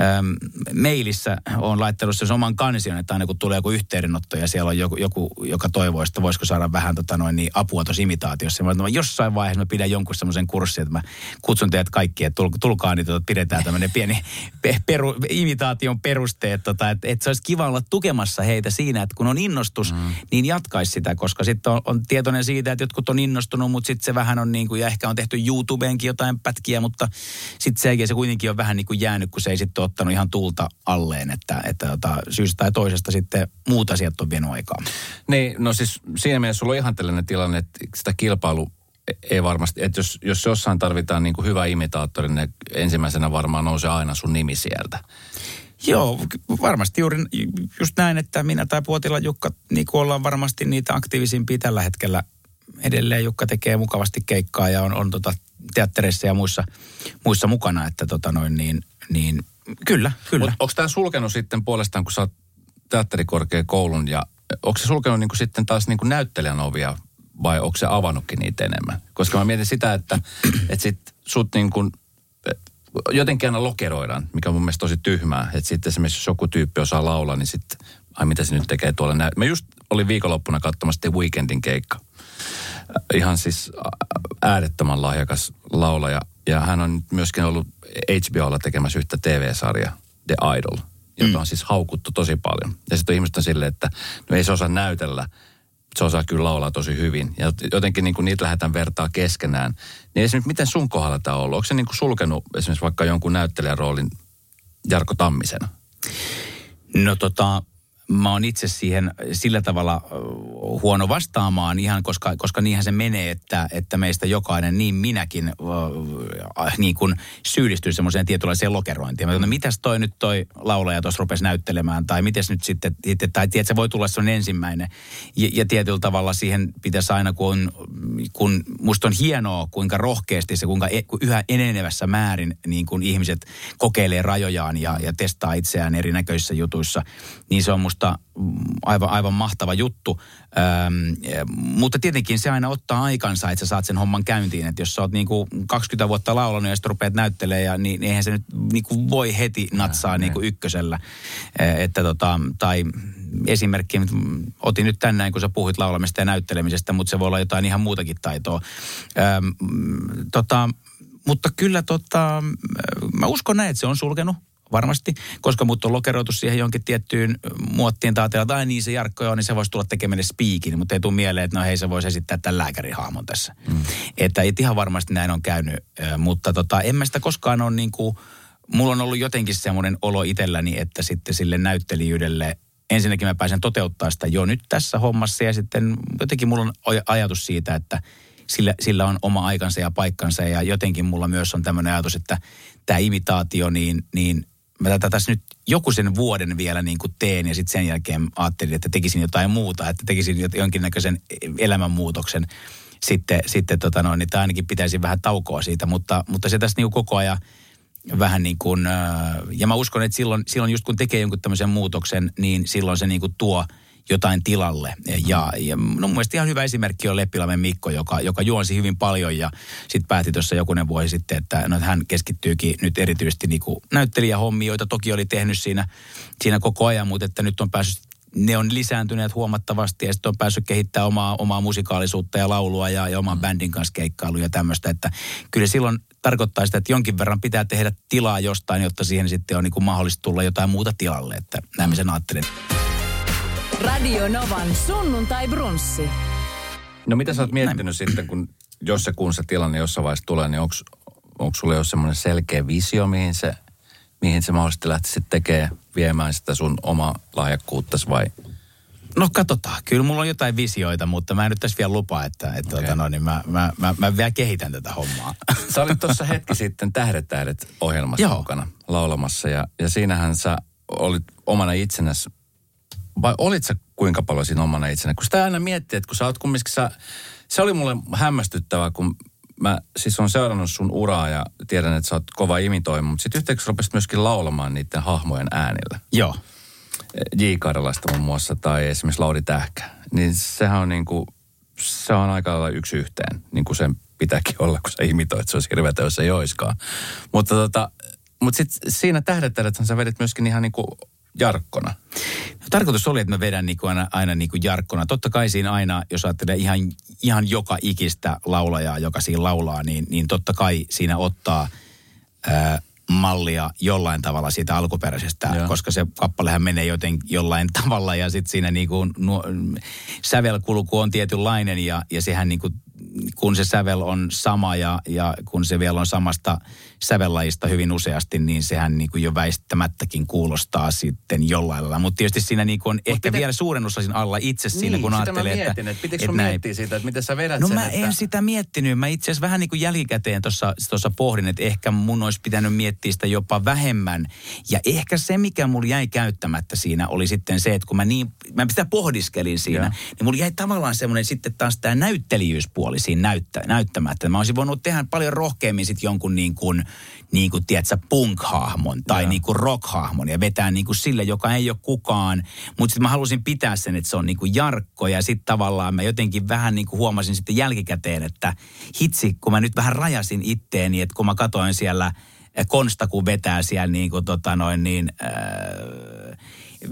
äm, mailissa on laittanut sen oman kansion, että aina kun tulee joku yhteydenotto ja siellä on joku, joku joka toivoo, että voisiko saada vähän tota noin, niin apua tuossa imitaatiossa. Mä, mä jossain vaiheessa mä pidän jonkun semmoisen kurssin, että mä kutsun teidät kaikki, että tul, tulkaa, niin tota, pidetään tämmöinen pieni pe, peru, imitaation perusteet, tota, että, että se olisi kiva olla tukemassa heitä siinä, että kun on innostus, mm. niin jatkaisi sitä, koska sitten on, on tietoinen siitä, että jotkut on innostunut, mutta sitten se vähän on niin kuin, ja ehkä on tehty YouTubeenkin jotain pätkiä, mutta sitten se, se kuitenkin on vähän niin kuin jäänyt, kun se ei sitten ottanut ihan tuulta alleen, että, että tota, syystä tai toisesta sitten muut asiat on vienyt aikaa. Niin, no siis siinä mielessä sulla on ihan tällainen tilanne, että sitä kilpailu ei varmasti, että jos, jos jossain tarvitaan niin kuin hyvä imitaattori, niin ensimmäisenä varmaan nousee aina sun nimi sieltä. Joo, varmasti juuri just näin, että minä tai Puotila Jukka niin ollaan varmasti niitä aktiivisimpia tällä hetkellä. Edelleen Jukka tekee mukavasti keikkaa ja on, on tota teattereissa ja muissa, muissa mukana, että tota noin niin, niin kyllä, kyllä. Onko tämä sulkenut sitten puolestaan, kun sä oot teatterikorkeakoulun ja onko se sulkenut niin kuin sitten taas niin kuin näyttelijän ovia vai onko se avannutkin niitä enemmän? Koska mä mietin sitä, että, että sit sut niin kuin, jotenkin aina lokeroidaan, mikä on mun mielestä tosi tyhmää. Että sitten esimerkiksi jos joku tyyppi osaa laulaa, niin sitten, ai mitä se nyt tekee tuolla. Nä- Mä just olin viikonloppuna katsomassa The Weekendin keikka. Ihan siis äärettömän lahjakas laulaja. Ja hän on nyt myöskin ollut HBOlla tekemässä yhtä TV-sarjaa, The Idol, jota on siis haukuttu tosi paljon. Ja sitten ihmiset on silleen, että no ei se osaa näytellä, se osaa kyllä laulaa tosi hyvin. Ja jotenkin niin kuin niitä lähdetään vertaa keskenään. Niin esimerkiksi miten sun kohdalla tämä on ollut? Onko se niin kuin sulkenut esimerkiksi vaikka jonkun näyttelijän roolin Jarkko Tammisena? No tota, mä oon itse siihen sillä tavalla huono vastaamaan ihan, koska, koska niinhän se menee, että, että meistä jokainen, niin minäkin, äh, niin kuin syyllistyy semmoiseen tietynlaiseen lokerointiin. Mä sanon, mitäs toi nyt toi laulaja tuossa rupesi näyttelemään, tai mites nyt sitten, tai tiedät, se voi tulla semmoinen ensimmäinen. Ja, ja tietyllä tavalla siihen pitäisi aina, kun, kun musta on hienoa, kuinka rohkeasti se, kuinka e, kun yhä enenevässä määrin niin kun ihmiset kokeilee rajojaan ja, ja testaa itseään erinäköisissä jutuissa, niin se on musta mm, aivan, aivan mahtava juttu. Öm, mutta tietenkin se aina ottaa aikansa, että sä saat sen homman käyntiin. Että jos sä oot niinku 20 vuotta laulanut ja sitten rupeat näyttelemään, ja, niin eihän se nyt niinku voi heti natsaa niinku ykkösellä. Eh, Että tota, tai esimerkki, otin nyt tänään, kun sä puhuit laulamista ja näyttelemisestä, mutta se voi olla jotain ihan muutakin taitoa. Öm, tota, mutta kyllä tota, mä uskon näin, että se on sulkenut varmasti, koska mut on lokeroitu siihen jonkin tiettyyn muottiin taatella, että ai niin se Jarkko joo, niin se voisi tulla tekemään spiikin, mutta ei tule mieleen, että no hei se voisi esittää tämän lääkärihaamon tässä. Mm. Että et ihan varmasti näin on käynyt, mutta tota, en mä sitä koskaan ole niin kuin, mulla on ollut jotenkin semmoinen olo itselläni, että sitten sille näyttelijyydelle ensinnäkin mä pääsen toteuttaa sitä jo nyt tässä hommassa ja sitten jotenkin mulla on aj- ajatus siitä, että sillä, sillä on oma aikansa ja paikkansa ja jotenkin mulla myös on tämmöinen ajatus, että tämä imitaatio, niin, niin mä tätä tässä nyt joku sen vuoden vielä niin kuin teen ja sitten sen jälkeen ajattelin, että tekisin jotain muuta, että tekisin jonkinnäköisen elämänmuutoksen sitten, sitten tota noin, niin ainakin pitäisi vähän taukoa siitä, mutta, mutta se tässä niin koko ajan vähän niin kuin, ja mä uskon, että silloin, silloin just kun tekee jonkun tämmöisen muutoksen, niin silloin se niin kuin tuo jotain tilalle. Ja, ja no mun mielestä ihan hyvä esimerkki on Leppilamen Mikko, joka, joka juonsi hyvin paljon ja sitten päätti tuossa jokunen vuosi sitten, että, no, että hän keskittyykin nyt erityisesti niin kuin näyttelijähommiin, joita toki oli tehnyt siinä, siinä koko ajan, mutta että nyt on päässyt ne on lisääntyneet huomattavasti ja sitten on päässyt kehittämään omaa, omaa musikaalisuutta ja laulua ja, ja oman bändin kanssa keikkailuja ja tämmöistä. Että kyllä silloin tarkoittaa sitä, että jonkin verran pitää tehdä tilaa jostain, jotta siihen sitten on niin kuin mahdollista tulla jotain muuta tilalle. Että näin mä sen ajattelin. Radio Novan sunnuntai brunssi. No mitä sä oot miettinyt sitten, kun jos se kun se tilanne jossain vaiheessa tulee, niin onko sulla jo semmoinen selkeä visio, mihin se mihin se mahdollisesti lähtisit tekemään, viemään sitä sun omaa lahjakkuuttasi vai? No katsotaan. Kyllä mulla on jotain visioita, mutta mä en nyt tässä vielä lupaa, että, että okay. tota, no, niin mä, mä, mä, mä, vielä kehitän tätä hommaa. Sä olit tuossa hetki sitten Tähdet tähdet ohjelmassa Joo. mukana laulamassa ja, ja siinähän sä olit omana itsenäsi. Vai olit sä kuinka paljon siinä omana itsenä? Kun sitä aina miettii, että kun sä oot kumminkin, sä, se oli mulle hämmästyttävää, kun mä siis on seurannut sun uraa ja tiedän, että sä oot kova imitoima, mutta sitten yhtäkkiä rupesit myöskin laulamaan niiden hahmojen äänillä. Joo. J. Karjalaista muun muassa tai esimerkiksi Lauri Tähkä, niin sehän on niin kuin, se on aika lailla yksi yhteen, niin kuin sen pitääkin olla, kun sä imitoit, se olisi hirveätä, jos ei oiskaan. Mutta tota, mutta sitten siinä tähdettädethän sä vedit myöskin ihan niin kuin jarkkona. No, tarkoitus oli, että mä vedän niinku aina, aina niinku jarkkona. Totta kai siinä aina, jos ajattelee ihan, ihan joka ikistä laulajaa, joka siinä laulaa, niin, niin totta kai siinä ottaa ää, mallia jollain tavalla siitä alkuperäisestä, Joo. koska se kappalehän menee joten jollain tavalla ja sitten siinä niinku nuo, sävelkulku on tietynlainen ja, ja sehän niinku, kun se sävel on sama ja, ja kun se vielä on samasta sävellajista hyvin useasti, niin sehän niinku jo väistämättäkin kuulostaa sitten jollain lailla. Mutta tietysti siinä niinku on ehkä miten- vielä suuren osa siinä alla itse siinä, niin, kun ajattelee, mä mietin, että... että pitikö että miettiä siitä, että miten sä vedät No sen, mä että... en sitä miettinyt. Mä itse asiassa vähän niin kuin jälkikäteen tuossa pohdin, että ehkä mun olisi pitänyt miettiä sitä jopa vähemmän. Ja ehkä se, mikä mulla jäi käyttämättä siinä, oli sitten se, että kun mä niin, mä sitä pohdiskelin siinä, Joo. niin mulla jäi tavallaan semmoinen sitten taas tämä näyttelijyyspuoli siinä näyttä, näyttämättä. Mä olisin voinut tehdä paljon rohkeammin sitten jonkun niin kuin, niin kuin tiedätkö, punk-hahmon tai Joo. niin kuin rock-hahmon ja vetää niin kuin sille, joka ei ole kukaan. Mutta sitten mä halusin pitää sen, että se on niin kuin Jarkko ja sitten tavallaan mä jotenkin vähän niin kuin huomasin sitten jälkikäteen, että hitsi, kun mä nyt vähän rajasin itteeni, että kun mä katoin siellä eh, Konsta, kun vetää siellä niin kuin tota noin niin... Äh,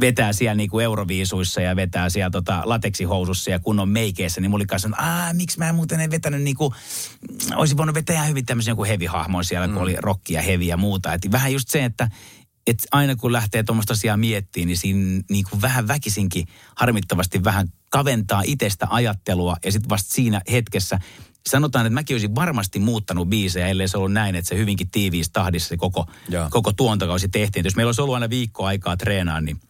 vetää siellä niinku euroviisuissa ja vetää siellä tota lateksihousussa ja kunnon meikeissä, niin mulla oli kanssa, että miksi mä muuten en vetänyt niinku, olisin voinut vetää ihan hyvin tämmöisen joku heavy-hahmon siellä, kun oli rock ja heavy ja muuta. Et vähän just se, että et aina kun lähtee tuommoista asiaa miettimään, niin siinä niinku vähän väkisinkin harmittavasti vähän kaventaa itsestä ajattelua ja sitten vasta siinä hetkessä sanotaan, että mäkin olisin varmasti muuttanut biisejä, ellei se ollut näin, että se hyvinkin tiiviissä tahdissa se koko, Joo. koko tuontokausi tehtiin. Et jos meillä olisi ollut aina viikko aikaa treenaa, niin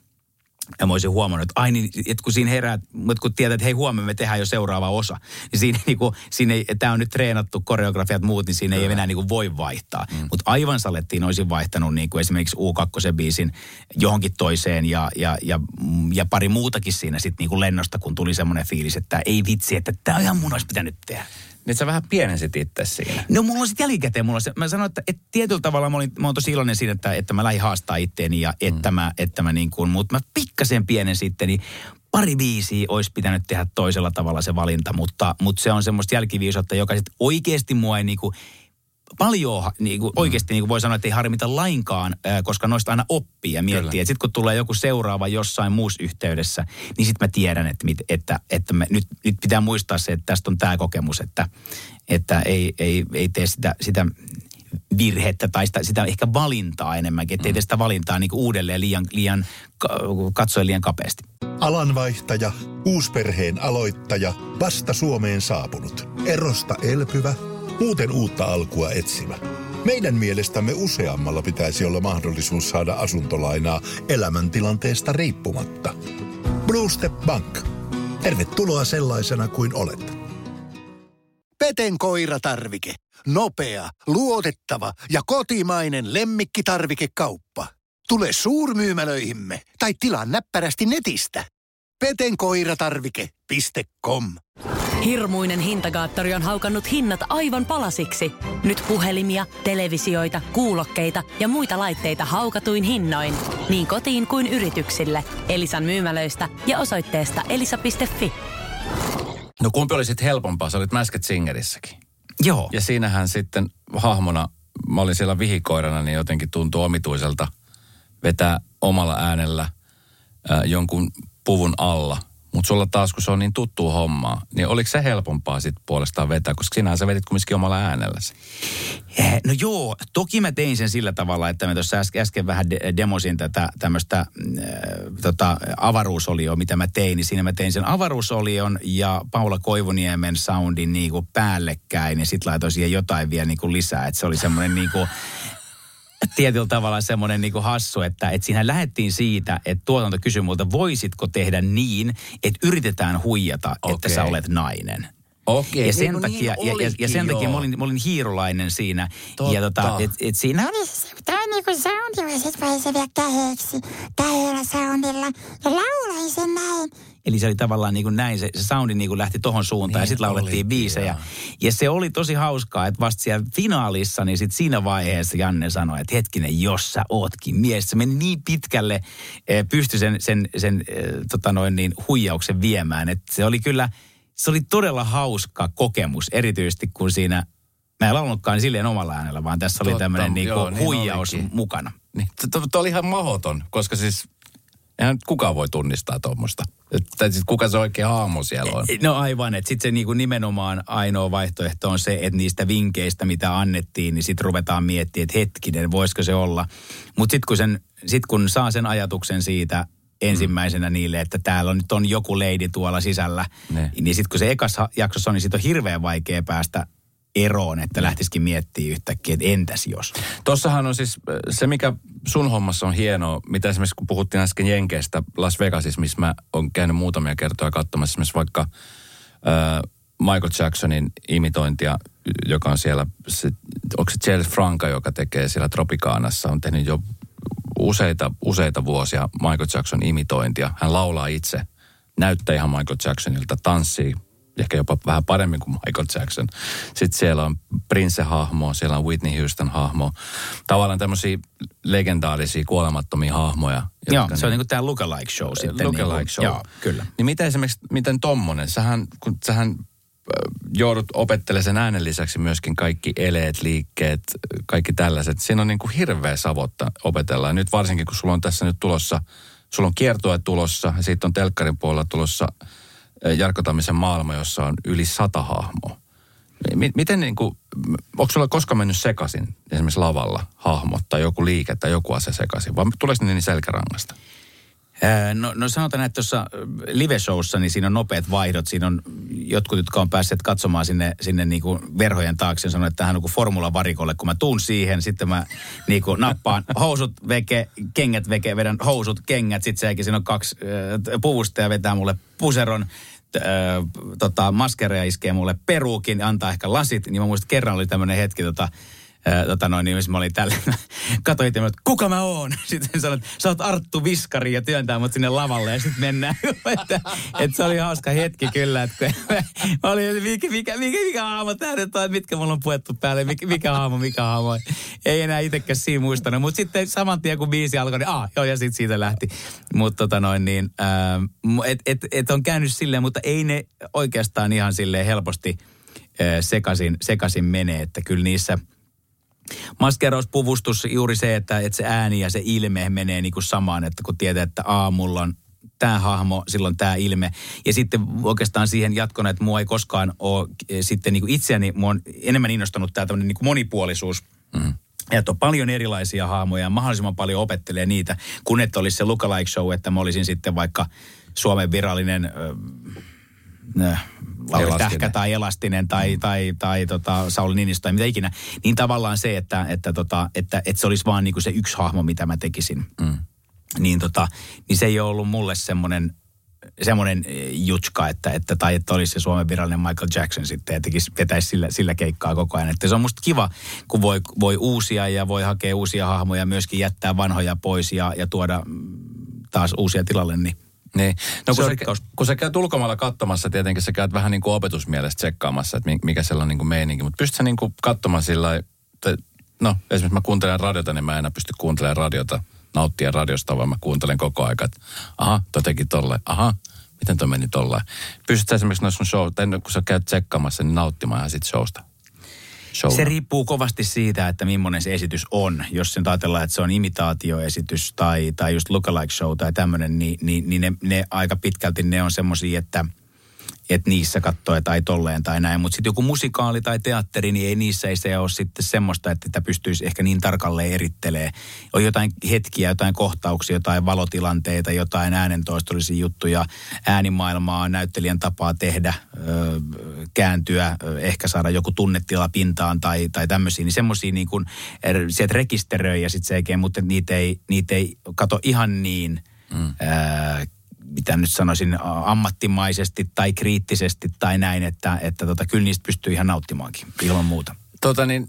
ja mä olisin huomannut, että ai niin, että kun siinä herää, mutta kun tiedät, että hei huomenna me tehdään jo seuraava osa, niin siinä, niin kuin, siinä ei, tämä on nyt treenattu koreografiat muut, niin siinä ei enää niin kuin voi vaihtaa. Mm. Mutta aivan salettiin olisin vaihtanut niin kuin esimerkiksi U2-biisin johonkin toiseen ja, ja, ja, ja pari muutakin siinä sitten niin kuin lennosta, kun tuli semmoinen fiilis, että ei vitsi, että tämä ihan mun olisi pitänyt tehdä. Niin sä vähän pienensit itse siinä. No mulla on sitten jälkikäteen, mulla on se, mä sanoin, että, että tietyllä tavalla mä, olin, mä oon tosi iloinen siitä, että, että mä lähdin haastaa itteeni ja että mä, että mä niin kuin, mutta mä pikkasen pienen sitten, niin pari biisiä olisi pitänyt tehdä toisella tavalla se valinta, mutta, mutta se on semmoista jälkiviisautta, joka sitten oikeasti mua ei niin kuin, paljon niin kuin, oikeasti niin kuin voi sanoa, että ei harmita lainkaan, koska noista aina oppii ja miettii. Sitten kun tulee joku seuraava jossain muussa yhteydessä, niin sitten mä tiedän, että, mit, että, että me, nyt, nyt pitää muistaa se, että tästä on tämä kokemus, että, että ei, ei, ei tee sitä, sitä virhettä tai sitä, sitä ehkä valintaa enemmänkin, että ei tee sitä valintaa niin kuin uudelleen liian, liian ka- katsoen liian kapeasti. Alanvaihtaja, uusperheen aloittaja, vasta Suomeen saapunut, erosta elpyvä, muuten uutta alkua etsimä. Meidän mielestämme useammalla pitäisi olla mahdollisuus saada asuntolainaa elämäntilanteesta riippumatta. Blue Step Bank. Tervetuloa sellaisena kuin olet. Peten koiratarvike. Nopea, luotettava ja kotimainen lemmikkitarvikekauppa. Tule suurmyymälöihimme tai tilaa näppärästi netistä. petenkoiratarvike.com Hirmuinen hintakaattori on haukannut hinnat aivan palasiksi. Nyt puhelimia, televisioita, kuulokkeita ja muita laitteita haukatuin hinnoin. Niin kotiin kuin yrityksille. Elisan myymälöistä ja osoitteesta elisa.fi. No kumpi oli sitten helpompaa? Sä olit Masked Singerissäkin. Joo. Ja siinähän sitten hahmona, mä olin siellä vihikoirana, niin jotenkin tuntui omituiselta vetää omalla äänellä ää, jonkun puvun alla. Mutta sulla taas, kun se on niin tuttua hommaa, niin oliko se helpompaa sitten puolestaan vetää, koska sinähän sä vedit kumminkin omalla äänelläsi. Eh, No joo, toki mä tein sen sillä tavalla, että mä tuossa äsken, äsken vähän de- demosin tätä tämmöistä äh, tota, avaruusolioa, mitä mä tein. Niin siinä mä tein sen avaruusolion ja Paula Koivuniemen soundin niinku päällekkäin ja sit laitoin siihen jotain vielä niinku lisää. Että se oli semmoinen niinku tietyllä tavalla semmoinen niin hassu, että, että siinä lähdettiin siitä, että tuotanto kysyi multa, voisitko tehdä niin, että yritetään huijata, okay. että sä olet nainen. Okei. Ja sen, no takia, niin ja, ja, ja sen takia mä olin, mä olin hiirulainen siinä. Totta. Ja tota, et, et siinä Oli se, tää on niinku soundi, ja sit vai se vielä käheeksi, käheellä soundilla, ja laulai sen näin. Eli se oli tavallaan niin kuin näin, se, se soundi niin kuin lähti tohon suuntaan Niin ja sitten laulettiin olikin, biisejä. joo. Ja se oli tosi hauskaa, että vasta siellä finaalissa, niin sit siinä vaiheessa Janne sanoi, että hetkinen, jos sä ootkin mies. Se meni niin pitkälle, eh, pystyi sen, sen, sen eh, tota noin niin, huijauksen viemään. Että se oli kyllä, se oli todella hauska kokemus, erityisesti kun siinä, mä en laulunutkaan silleen omalla äänellä, vaan tässä oli tämmöinen niin joo, niin huijaus olikin. mukana. Niin, Tuo oli ihan mahoton, koska siis eihän kukaan voi tunnistaa tuommoista. Tai siis kuka se oikea hahmo siellä on. No aivan, että sitten se niinku nimenomaan ainoa vaihtoehto on se, että niistä vinkkeistä, mitä annettiin, niin sitten ruvetaan miettimään, että hetkinen, voisiko se olla. Mutta sitten kun, sen, sit kun saa sen ajatuksen siitä ensimmäisenä niille, että täällä on nyt on joku leidi tuolla sisällä, Ne. niin sitten kun se ekas ha- jaksossa on, niin sitten on hirveän vaikea päästä eroon, että lähtisikin miettimään yhtäkkiä, että entäs jos. Tossahan on siis äh, se, mikä sun hommassa on hienoa, mitä esimerkiksi kun puhuttiin äsken Jenkeistä Las Vegasissa, missä mä oon käynyt muutamia kertoja katsomassa esimerkiksi vaikka äh, Michael Jacksonin imitointia, joka on siellä, se, onko se Charles Franca, joka tekee siellä Tropikaanassa, on tehnyt jo useita, useita vuosia Michael Jackson imitointia. Hän laulaa itse, näyttää ihan Michael Jacksonilta, tanssii ehkä jopa vähän paremmin kuin Michael Jackson. Sitten siellä on Prince-hahmo, siellä on Whitney Houston-hahmo. Tavallaan tämmöisiä legendaarisia, kuolemattomia hahmoja. Joo, jotka se on niin kuin tämä lookalike show sitten. Lookalike niinku. show. Joo, kyllä. Niin miten esimerkiksi, miten tommonen, sähän, kun sähän äh, joudut opettelemaan sen äänen lisäksi myöskin kaikki eleet, liikkeet, kaikki tällaiset. Siinä on niin kuin hirveä savotta opetella. Ja nyt varsinkin, kun sulla on tässä nyt tulossa, sulla on kiertue tulossa, ja siitä on telkkarin puolella tulossa Jarkko Tammisen maailma, jossa on yli sata hahmoa. Mi- Miten niin kuin, onko sulla koskaan mennyt sekaisin esimerkiksi lavalla hahmot tai joku liike tai joku asia sekaisin, vai tuleeko ne niin selkärangasta? No, no sanotaan, että tuossa live-showssa, niin siinä on nopeat vaihdot. Siinä on jotkut, jotka on päässeet katsomaan sinne, sinne niin kuin verhojen taakse. Sanoin, että tähän on kuin formulavarikolle. Kun mä tuun siihen, sitten mä niin kuin nappaan housut veke, kengät veke, vedän housut, kengät. Sitten senkin siinä on kaksi äh, puvusta ja vetää mulle puseron. Äh, tota, maskereja iskee mulle peruukin, antaa ehkä lasit. Niin mä muistan, että kerran oli tämmöinen hetki, tota, Tota noin, niin mä olin tällä, katoin itse, että kuka mä oon? Sitten sanoin, että sä oot Arttu Viskari ja työntää mut sinne lavalle ja sitten mennään. että, että se oli hauska hetki kyllä, että mä olin, mikä, mikä, mikä, mikä haamo tää nyt on, mitkä mulla on puettu päälle, mikä, mikä haamo, mikä haamo. Ei enää itsekään siinä muistanut, mutta sitten saman tien kun biisi alkoi, niin ah, joo ja sitten siitä lähti. Mutta tota noin niin, että et, et on käynyt silleen, mutta ei ne oikeastaan ihan silleen helposti sekaisin, sekaisin mene, että kyllä niissä – maskeerauspuvustus juuri se, että, että se ääni ja se ilme menee niin kuin samaan, että kun tietää, että aamulla on tämä hahmo, silloin tämä ilme. Ja sitten oikeastaan siihen jatkona, että mua ei koskaan ole eh, sitten niin kuin itseäni, mua on enemmän innostanut tämä tämmöinen niin kuin monipuolisuus. Mm. Ja että on paljon erilaisia hahmoja ja mahdollisimman paljon opettelee niitä, kun että olisi se lookalike show, että mä olisin sitten vaikka Suomen virallinen äh, Lauri. Tähkä tai Elastinen tai, mm. tai, tai tota, Sauli Niinistö tai mitä ikinä. Niin tavallaan se, että, että, tota, että, että se olisi vaan niinku se yksi hahmo, mitä mä tekisin. Mm. Niin, tota, niin se ei ole ollut mulle semmoinen semmoinen eh, jutska, että, että, tai että olisi se Suomen virallinen Michael Jackson sitten ja tekisi, vetäisi sillä, sillä keikkaa koko ajan. Että se on musta kiva, kun voi, voi uusia ja voi hakea uusia hahmoja ja myöskin jättää vanhoja pois ja, ja tuoda mm, taas uusia tilalle, niin Niin. No Se kun on sä, kun sä käyt ulkomailla katsomassa, tietenkin sä käyt vähän niin kuin opetusmielestä tsekkaamassa, että mi- mikä siellä on niin kuin meininki. Mutta pystyt sä niin kuin katsomaan sillä no esimerkiksi mä kuuntelen radiota, niin mä en enää pysty kuuntelemaan radiota, nauttia radiosta, vaan mä kuuntelen koko ajan, että aha, toi teki tolle, aha, miten toi meni tolle. Pystyt sä esimerkiksi noissa sun show, tai kun sä käyt tsekkaamassa, niin nauttimaan ihan siitä showsta. Showna. Se riippuu kovasti siitä, että millainen se esitys on. Jos sen ajatellaan, että se on imitaatioesitys tai, tai just lookalike show tai tämmöinen, niin, niin, niin ne, ne aika pitkälti ne on semmoisia, että että niissä katsoo tai tolleen tai näin. Mutta sitten joku musikaali tai teatteri, niin ei niissä ei se ole sitten semmoista, että sitä pystyisi ehkä niin tarkalleen erittelee. On jotain hetkiä, jotain kohtauksia, jotain valotilanteita, jotain äänentoistollisia juttuja, äänimaailmaa, näyttelijän tapaa tehdä, öö, kääntyä, ehkä saada joku tunnetila pintaan tai, tai tämmöisiä, niin semmoisia niin kuin, er, sieltä rekisteröi ja sitten sekin, mutta niitä ei, niitä ei kato ihan niin, mm. ää, mitä nyt sanoisin, ammattimaisesti tai kriittisesti tai näin, että, että tota, kyllä niistä pystyy ihan nauttimaankin ilman muuta. Tota niin,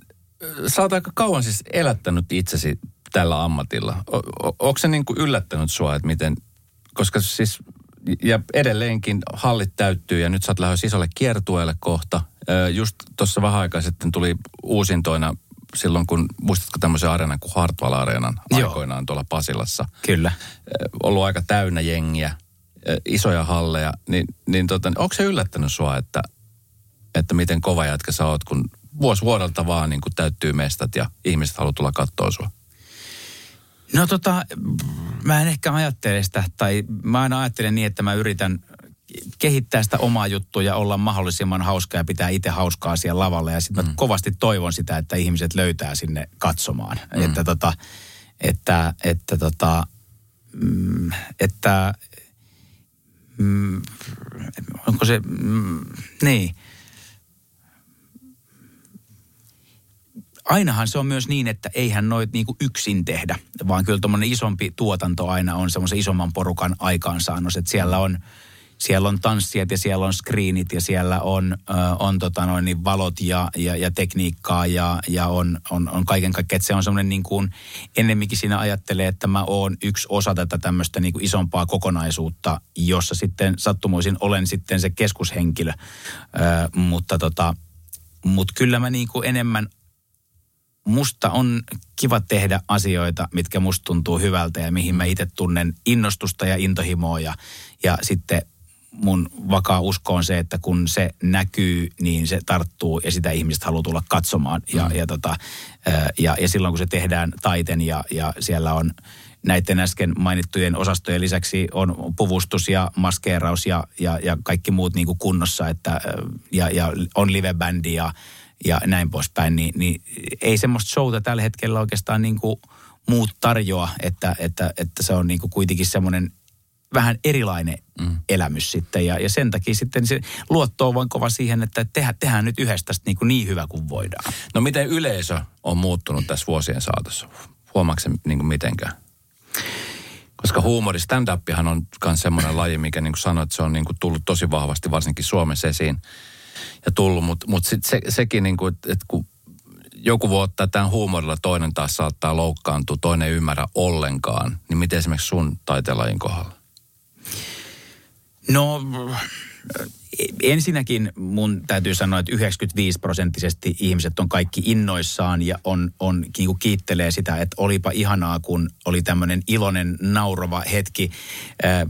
sä oot aika kauan siis elättänyt itsesi tällä ammatilla. O, o, onko se niin kuin yllättänyt sua, että miten, koska siis, ja edelleenkin hallit täyttyy ja nyt sä oot lähdössä isolle kiertueelle kohta. Just tuossa vähän aikaa sitten tuli uusintoina silloin, kun muistatko tämmöisen areenan kuin Hartwall Areenan Joo. aikoinaan tuolla Pasilassa. Kyllä. Ollut aika täynnä jengiä, isoja halleja, niin, niin tota, onko se yllättänyt sua, että, että miten kova jätkä sä oot, kun vuosi vuodelta vaan niin kun täyttyy mestat ja ihmiset haluaa tulla katsoa sua? No tota, mä en ehkä ajattele sitä, tai mä aina ajattelen niin, että mä yritän kehittää sitä omaa juttua ja olla mahdollisimman hauska ja pitää itse hauskaa siellä lavalla. Ja sitten mä kovasti toivon sitä, että ihmiset löytää sinne katsomaan. Mm. Että tota, että, että tota, mm, että, mm, onko se, mm, niin. ainahan se on myös niin, että eihän noit niinku yksin tehdä, vaan kyllä tuommoinen isompi tuotanto aina on semmoisen isomman porukan aikaansaannos, että siellä on, siellä on tanssijat ja siellä on screenit ja siellä on, on tota noin, niin valot ja, ja, ja tekniikkaa ja, ja on, on, on kaiken kaikkiaan. Että se on semmoinen niin kuin, ennemminkin siinä ajattelee, että mä oon yksi osa tätä tämmöistä niin kuin isompaa kokonaisuutta, jossa sitten sattumuisin olen sitten se keskushenkilö. Ö, mutta tota, mutta kyllä mä niin kuin enemmän musta on kiva tehdä asioita, mitkä musta tuntuu hyvältä ja mihin mä itse tunnen innostusta ja intohimoa ja, ja sitten mun vakaa usko on se, että kun se näkyy, niin se tarttuu ja sitä ihmiset haluaa tulla katsomaan. Ja, ja, tota, ja, ja silloin kun se tehdään taiten ja, ja siellä on näiden äsken mainittujen osastojen lisäksi on puvustus ja maskeeraus ja, ja, ja kaikki muut niin kuin kunnossa, että, ja, ja on livebändi ja, ja näin poispäin, niin, niin ei semmoista showta tällä hetkellä oikeastaan niin kuin muut tarjoa, että, että, että se on niin kuin kuitenkin semmoinen vähän erilainen mm. elämys sitten. Ja, ja sen takia sitten se luotto on vain kova siihen, että tehdään, tehdään nyt yhdessä tästä niin, kuin niin hyvä kuin voidaan. No miten yleisö on muuttunut tässä vuosien saatossa? Huomaatko niin kuin mitenkään? Koska huumori, stand-upihan on myös semmoinen laji, mikä niin kuin sanoit, se on niin kuin tullut tosi vahvasti, varsinkin Suomessa esiin ja tullut. Mutta mut sitten se, sekin, niin kuin, että kun joku voi ottaa tämän huumorilla, toinen taas saattaa loukkaantua, toinen ei ymmärrä ollenkaan. Niin miten esimerkiksi sun taiteenlajin kohdalla? No ensinnäkin mun täytyy sanoa, että 95 prosenttisesti ihmiset on kaikki innoissaan ja on, on niin kuin kiittelee sitä, että olipa ihanaa, kun oli tämmöinen iloinen, naurava hetki. Ää, ää,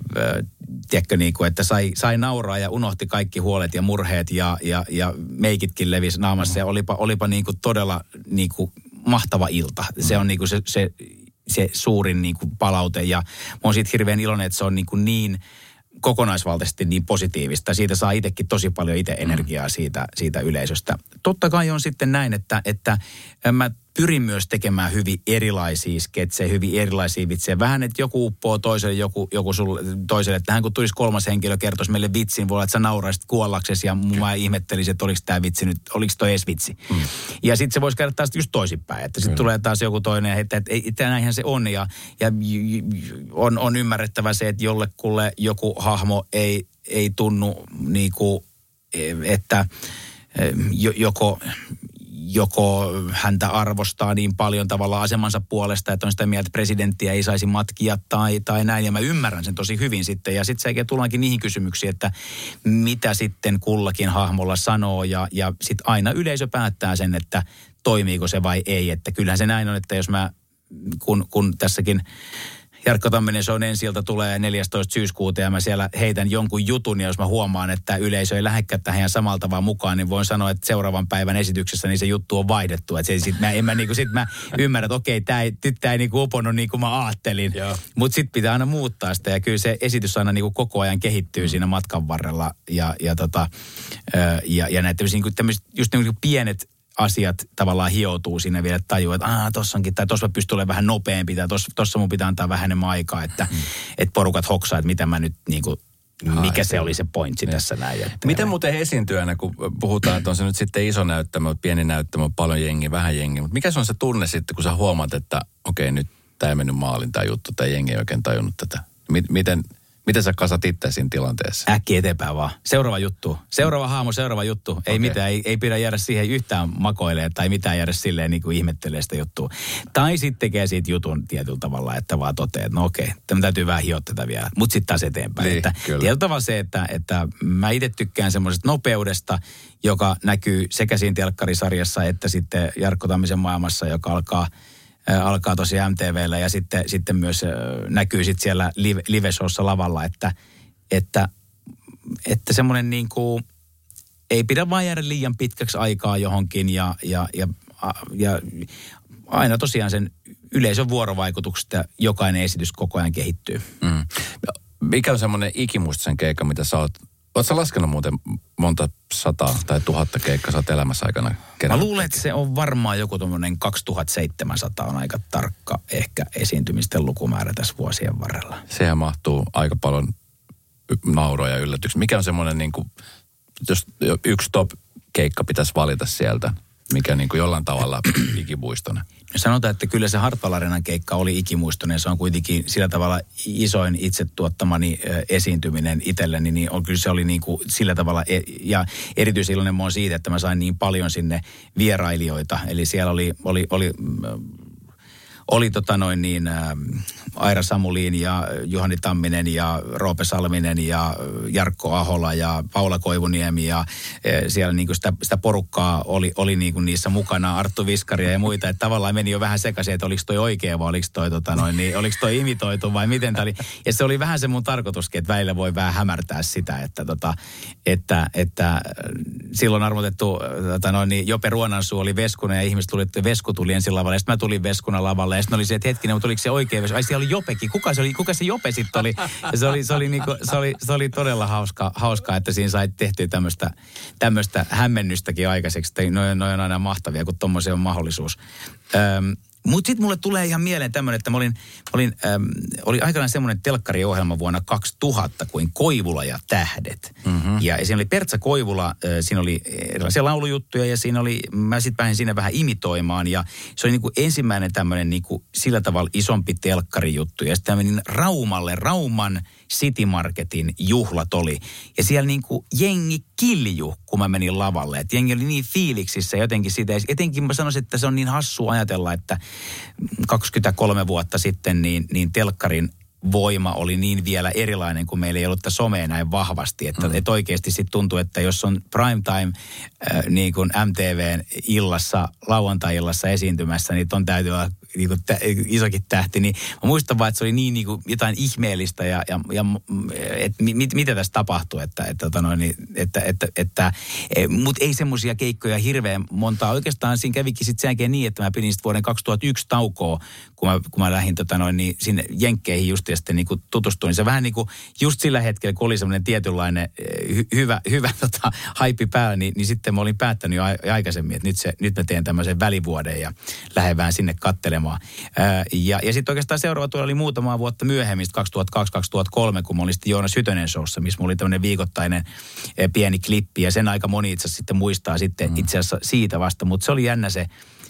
tiedätkö, niin kuin, että sai, sai nauraa ja unohti kaikki huolet ja murheet ja, ja, ja meikitkin levisi naamassa ja olipa, olipa niin kuin todella niin kuin mahtava ilta. Se on niin kuin se, se, se suurin niin kuin palaute ja mä oon siitä hirveän iloinen, että se on niin, kuin niin kokonaisvaltaisesti niin positiivista. Siitä saa itsekin tosi paljon itse energiaa siitä, siitä yleisöstä. Totta kai on sitten näin, että, että mä pyrin myös tekemään hyvin erilaisia sketsejä, hyvin erilaisia vitsejä. Vähän, että joku uppoo toiselle, joku, joku sulle, toiselle. Että hän kun tulisi kolmas henkilö, kertoisi meille vitsin, voi olla, että sä nauraisit kuollaksesi ja mä ihmettelisin, että oliko tämä vitsi nyt, oliko toi edes vitsi. Mm. Ja sitten se voisi käydä taas just toisinpäin, että sitten tulee taas joku toinen heittää, että ei, että näinhän se on. Ja, ja j- j- on, on ymmärrettävä se, että jollekulle joku hahmo ei, ei tunnu niin kuin, että jo- joko, joko häntä arvostaa niin paljon tavallaan asemansa puolesta, että on sitä mieltä, että presidenttiä ei saisi matkia tai, tai näin. Ja mä ymmärrän sen tosi hyvin sitten. Ja sitten se tullaankin niihin kysymyksiin, että mitä sitten kullakin hahmolla sanoo. Ja, ja sitten aina yleisö päättää sen, että toimiiko se vai ei. Että kyllähän se näin on, että jos mä, kun, kun tässäkin Jarkko Tamminen se on ensi tulee 14. syyskuuta ja mä siellä heitän jonkun jutun ja jos mä huomaan, että yleisö ei lähdekään tähän samalta vaan mukaan, niin voin sanoa, että seuraavan päivän esityksessä niin se juttu on vaihdettu. Että se, sit mä, en mä, niinku, sit mä ymmärrän, että okei, tää ei, tää ei niinku uponnut niin kuin mä ajattelin. Mutta sitten pitää aina muuttaa sitä ja kyllä se esitys aina niinku koko ajan kehittyy mm. siinä matkan varrella ja, ja, tota, ja, ja näitä niinku tämmöiset just niinku pienet asiat tavallaan hioutuu sinne vielä, että tajuu, että aah, tossa onkin, tai tossa mä pystyn olemaan vähän nopeampi, tai tossa, tossa mun pitää antaa vähän enemmän aikaa, että mm. et porukat hoksaa, että mitä mä nyt niin kuin, mikä se oli se pointsi tässä näin. Että Miten muuten esiintyjänä, kun puhutaan, että on se nyt sitten iso näyttämö, pieni näyttämö, paljon jengi, vähän jengi, mutta mikä se on se tunne sitten, kun sä huomaat, että okei, nyt tämä ei mennyt maalin tämä juttu, tai jengi ei oikein tajunnut tätä. Miten, miten sä kasat itse siinä tilanteessa? Äkki eteenpäin vaan. Seuraava juttu. Seuraava haamu, seuraava juttu. Ei Okei. mitään, ei, ei pidä jäädä siihen yhtään makoilemaan tai mitään jäädä silleen niin kuin ihmettelee sitä juttua. Tai sitten tekee siitä jutun tietyllä tavalla, että vaan toteaa, että no okei, tämä täytyy vähän hioa tätä vielä. Mutta sitten taas eteenpäin. Niin, että kyllä. tietyllä tavalla se, että, että mä itse tykkään semmoisesta nopeudesta, joka näkyy sekä siinä telkkarisarjassa että sitten Jarkko Tammisen maailmassa, joka alkaa alkaa tosiaan MTVllä ja sitten, sitten myös näkyy sitten siellä live, live-showssa lavalla, että, että, että semmoinen niin kuin, ei pidä vaan jäädä liian pitkäksi aikaa johonkin ja, ja, ja, ja aina tosiaan sen yleisön vuorovaikutuksesta jokainen esitys koko ajan kehittyy. Mm. Mikä on semmoinen ikimuistisen keikka, mitä sä oot, sä laskenut muuten monta sataa tai tuhatta keikkaa sä elämässä aikana Mä kerännyt? luulen, että se on varmaan joku tuommoinen 2700 on aika tarkka ehkä esiintymisten lukumäärä tässä vuosien varrella. Sehän mahtuu aika paljon nauroja ja yllätyksiä. Mikä on semmoinen, niin kuin, jos yksi top keikka pitäisi valita sieltä, mikä niin kuin jollain tavalla ikimuistoinen? Sanotaan, että kyllä se Hartwall keikka oli ikimuistoinen. Se on kuitenkin sillä tavalla isoin itse tuottamani esiintyminen itselleni, niin on, kyllä se oli niin kuin sillä tavalla, e- ja erityisilloinen mä oon siitä, että mä sain niin paljon sinne vierailijoita. Eli siellä oli, oli, oli mm, oli tota noin niin, ä, Aira Samuliin ja Juhani Tamminen ja Roope Salminen ja Jarkko Ahola ja Paula Koivuniemi ja ä, siellä niin kuin sitä, sitä porukkaa oli, oli niin kuin niissä mukana, Arttu Viskaria ja muita, että tavallaan meni jo vähän sekaisin, että oliko toi oikea vai oliko toi, tota noin, niin, oliko toi imitoitu vai miten tämä oli. Ja se oli vähän se mun tarkoituskin, että välillä voi vähän hämärtää sitä, että, tota, että, että silloin arvotettu tota noin, niin Jope Ruonansuu oli Veskunen ja ihmiset tuli, Vesku tuli ensin lavalle sitten mä tulin Veskuna lavalle ja sitten oli se, että hetkinen, mutta oliko se oikea Vesku? Ai siellä oli Jopekin. Kuka se oli? Kuka se Jope sitten oli? Se oli, se oli, niinku, se oli, se oli todella hauska, hauskaa, että siinä sai tehtyä tämmöistä, tämmöistä hämmennystäkin aikaiseksi. Noin, noin on aina mahtavia, kun tommoisen on mahdollisuus. Öm, mutta sitten mulle tulee ihan mieleen tämmöinen, että mä olin, mä olin, äm, oli aikanaan semmoinen telkkariohjelma vuonna 2000 kuin Koivula ja tähdet. Mm-hmm. Ja siinä oli Pertsa Koivula, äh, siinä oli erilaisia laulujuttuja ja siinä oli, mä sitten pääsin siinä vähän imitoimaan. Ja se oli niinku ensimmäinen tämmöinen niinku sillä tavalla isompi telkkarijuttu. Ja sitten menin Raumalle, Rauman City Marketin juhlat oli. Ja siellä niinku jengi kilju, kun mä menin lavalle. Et jengi oli niin fiiliksissä jotenkin siitä. Ja Etenkin mä sanoisin, että se on niin hassu ajatella, että 23 vuotta sitten niin, niin telkkarin voima oli niin vielä erilainen, kun meillä ei ollut tätä somea näin vahvasti. Että mm. et oikeasti sitten tuntuu, että jos on prime time äh, niin kuin MTVn illassa, lauantai-illassa esiintymässä, niin ton täytyy olla niin kuin tä, isokin tähti. Niin mä muistan vaan, että se oli niin, niin kuin jotain ihmeellistä ja, ja, ja että mit, mitä tässä tapahtui. Että, että, tota niin, että, että, että, e, mutta ei semmoisia keikkoja hirveän montaa. Oikeastaan siinä kävikin sitten sen niin, että mä pidin vuoden 2001 taukoa, kun mä, kun mä lähdin tota noin, niin sinne Jenkkeihin just ja sitten niin kuin tutustuin. Se vähän niin kuin just sillä hetkellä, kun oli semmoinen tietynlainen eh, hy, hyvä, hyvä tota, haippi päällä, niin, niin sitten mä olin päättänyt jo aikaisemmin, että nyt, se, nyt mä teen tämmöisen välivuoden ja lähden vähän sinne kattelemaan. Ää, ja ja sitten oikeastaan seuraava tuolla oli muutama vuotta myöhemmin, 2002-2003, kun mä olin sitten Joonas Hytönen showssa, missä mulla oli tämmöinen viikoittainen pieni klippi. Ja sen aika moni itse asiassa sitten muistaa sitten mm. itse asiassa siitä vasta, mutta se oli jännä se,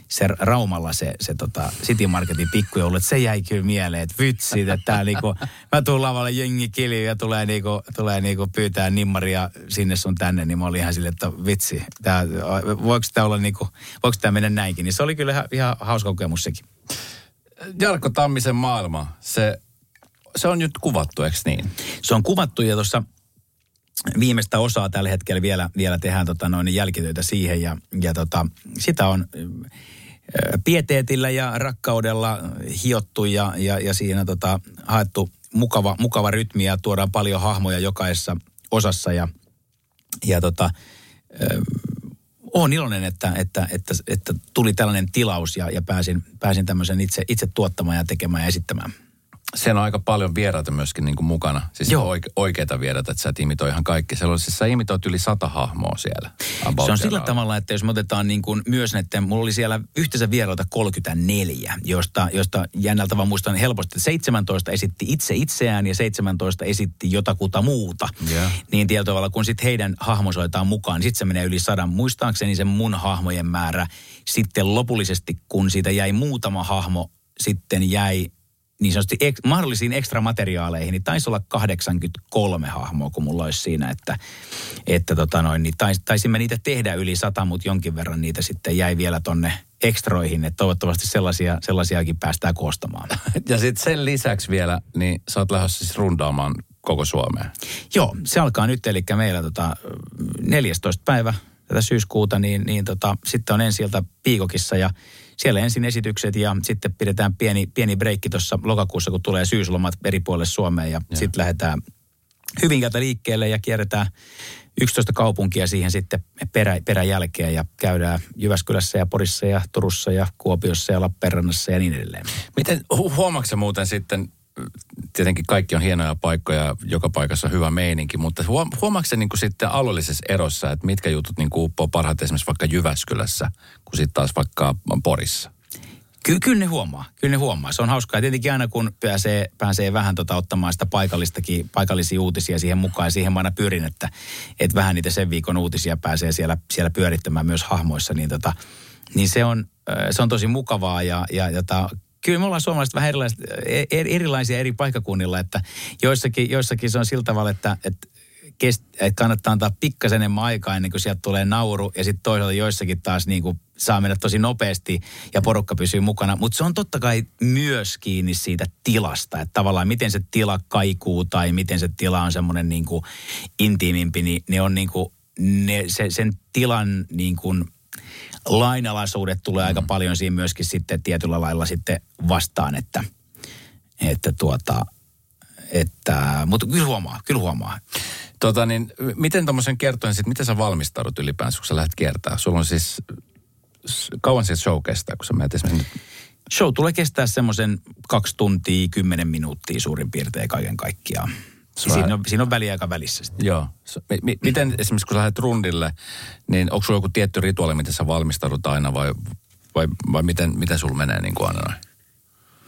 se Raumalla se, se tota City Marketin pikkujoulu, että se jäi kyllä mieleen, että vitsi, että tää niinku, mä tuun lavalle jengi kilju ja tulee niinku, tulee niinku pyytää nimmaria sinne sun tänne, niin mä olin ihan silleen, että vitsi, tää, voiko tää olla niinku, voiko tää mennä näinkin, niin se oli kyllä ihan, ihan hauska kokemus sekin. Jarkko Tammisen maailma, se, se on nyt kuvattu, eikö niin? Se on kuvattu ja tuossa viimeistä osaa tällä hetkellä vielä, vielä tehdään tota noin jälkitöitä siihen ja, ja tota, sitä on pieteetillä ja rakkaudella hiottu ja, ja, ja siinä tota, haettu mukava, mukava rytmi ja tuodaan paljon hahmoja jokaisessa osassa ja, ja tota, olen iloinen, että, että, että, että tuli tällainen tilaus ja, ja pääsin, pääsin tämmöisen itse, itse tuottamaan ja tekemään ja esittämään. Siinä on aika paljon vieraita myöskin niin kuin mukana. Siis Joo. oike, oikeita vieraita, että sä et imitoi ihan kaikki. Siellä on, siis sä imitoit yli sata hahmoa siellä. About Se on siellä sillä tavalla, että jos me otetaan niin kuin myös näiden, mulla oli siellä yhteensä vierailta 34, josta, josta jännältä vaan muistan helposti, että 17 esitti itse itseään ja 17 esitti jotakuta muuta. Joo. Niin tietyllä tavalla, kun sitten heidän hahmosoitaan mukaan, niin sitten se menee yli sadan. Muistaakseni se mun hahmojen määrä sitten lopullisesti, kun siitä jäi muutama hahmo, sitten jäi niin sanotusti ek, mahdollisiin ekstramateriaaleihin, niin taisi olla 83 hahmoa, kun mulla olisi siinä, että, että tota noin, niin tais, taisimme niitä tehdä yli sata, mutta jonkin verran niitä sitten jäi vielä tonne ekstroihin, että toivottavasti sellaisia, sellaisiakin päästään koostamaan. Ja sitten sen lisäksi vielä, niin sä oot lähdössä siis rundaamaan koko Suomea. Joo, se alkaa nyt, eli meillä tota 14. päivä tätä syyskuuta, niin, niin tota, sitten on ensi ilta Piikokissa ja siellä ensin esitykset ja sitten pidetään pieni, pieni breikki tuossa lokakuussa, kun tulee syyslomat eri puolille Suomeen ja sitten lähdetään Hyvinkäältä liikkeelle ja kierretään 11 kaupunkia siihen sitten perä, peräjälkeen ja käydään Jyväskylässä ja Porissa ja Turussa ja Kuopiossa ja Lappeenrannassa ja niin edelleen. Miten, hu- huomaatko muuten sitten, tietenkin kaikki on hienoja paikkoja, joka paikassa on hyvä meininki, mutta huom, huomaatko niin kuin sitten alueellisessa erossa, että mitkä jutut niin kuin uppoo parhaiten esimerkiksi vaikka Jyväskylässä, kuin sitten taas vaikka Porissa? Ky- kyllä ne huomaa, kyllä ne huomaa. Se on hauskaa. Tietenkin aina kun pääsee, pääsee vähän tota ottamaan sitä paikallistakin, paikallisia uutisia siihen mukaan, ja siihen mä aina pyrin, että, että vähän niitä sen viikon uutisia pääsee siellä, siellä pyörittämään myös hahmoissa, niin, tota, niin se, on, se on tosi mukavaa ja, ja jota, kyllä me ollaan suomalaiset vähän erilaiset, er- erilaisia eri paikkakunnilla, että joissakin, joissakin se on sillä tavalla, että, että kest, että kannattaa antaa pikkasen enemmän aikaa ennen kuin sieltä tulee nauru. Ja sitten toisaalta joissakin taas niin kuin saa mennä tosi nopeasti ja porukka pysyy mukana. Mutta se on totta kai myös kiinni siitä tilasta. Että tavallaan miten se tila kaikuu tai miten se tila on semmoinen niin kuin intiimimpi, niin ne on niin kuin, ne, se, sen tilan niin kuin lainalaisuudet tulee aika paljon siinä myöskin sitten tietyllä lailla sitten vastaan, että, että tuota, että, mutta kyllä huomaa, kyllä huomaa. Tota niin, miten tuommoisen kertoen sitten, miten sä valmistaudut ylipäänsä, kun sä lähdet kiertää? Sulla on siis, kauan se show kestää, kun sä menet esimerkiksi Show tulee kestää semmoisen kaksi tuntia, kymmenen minuuttia suurin piirtein kaiken kaikkiaan. On- Siinä on, siinä on väliaika välissä sitten. Joo. Mi- mi- miten esimerkiksi kun sä lähdet rundille, niin onko sulla joku tietty rituaali, miten sä valmistaudut aina vai, vai, vai miten, miten sulla menee niin kuin aina?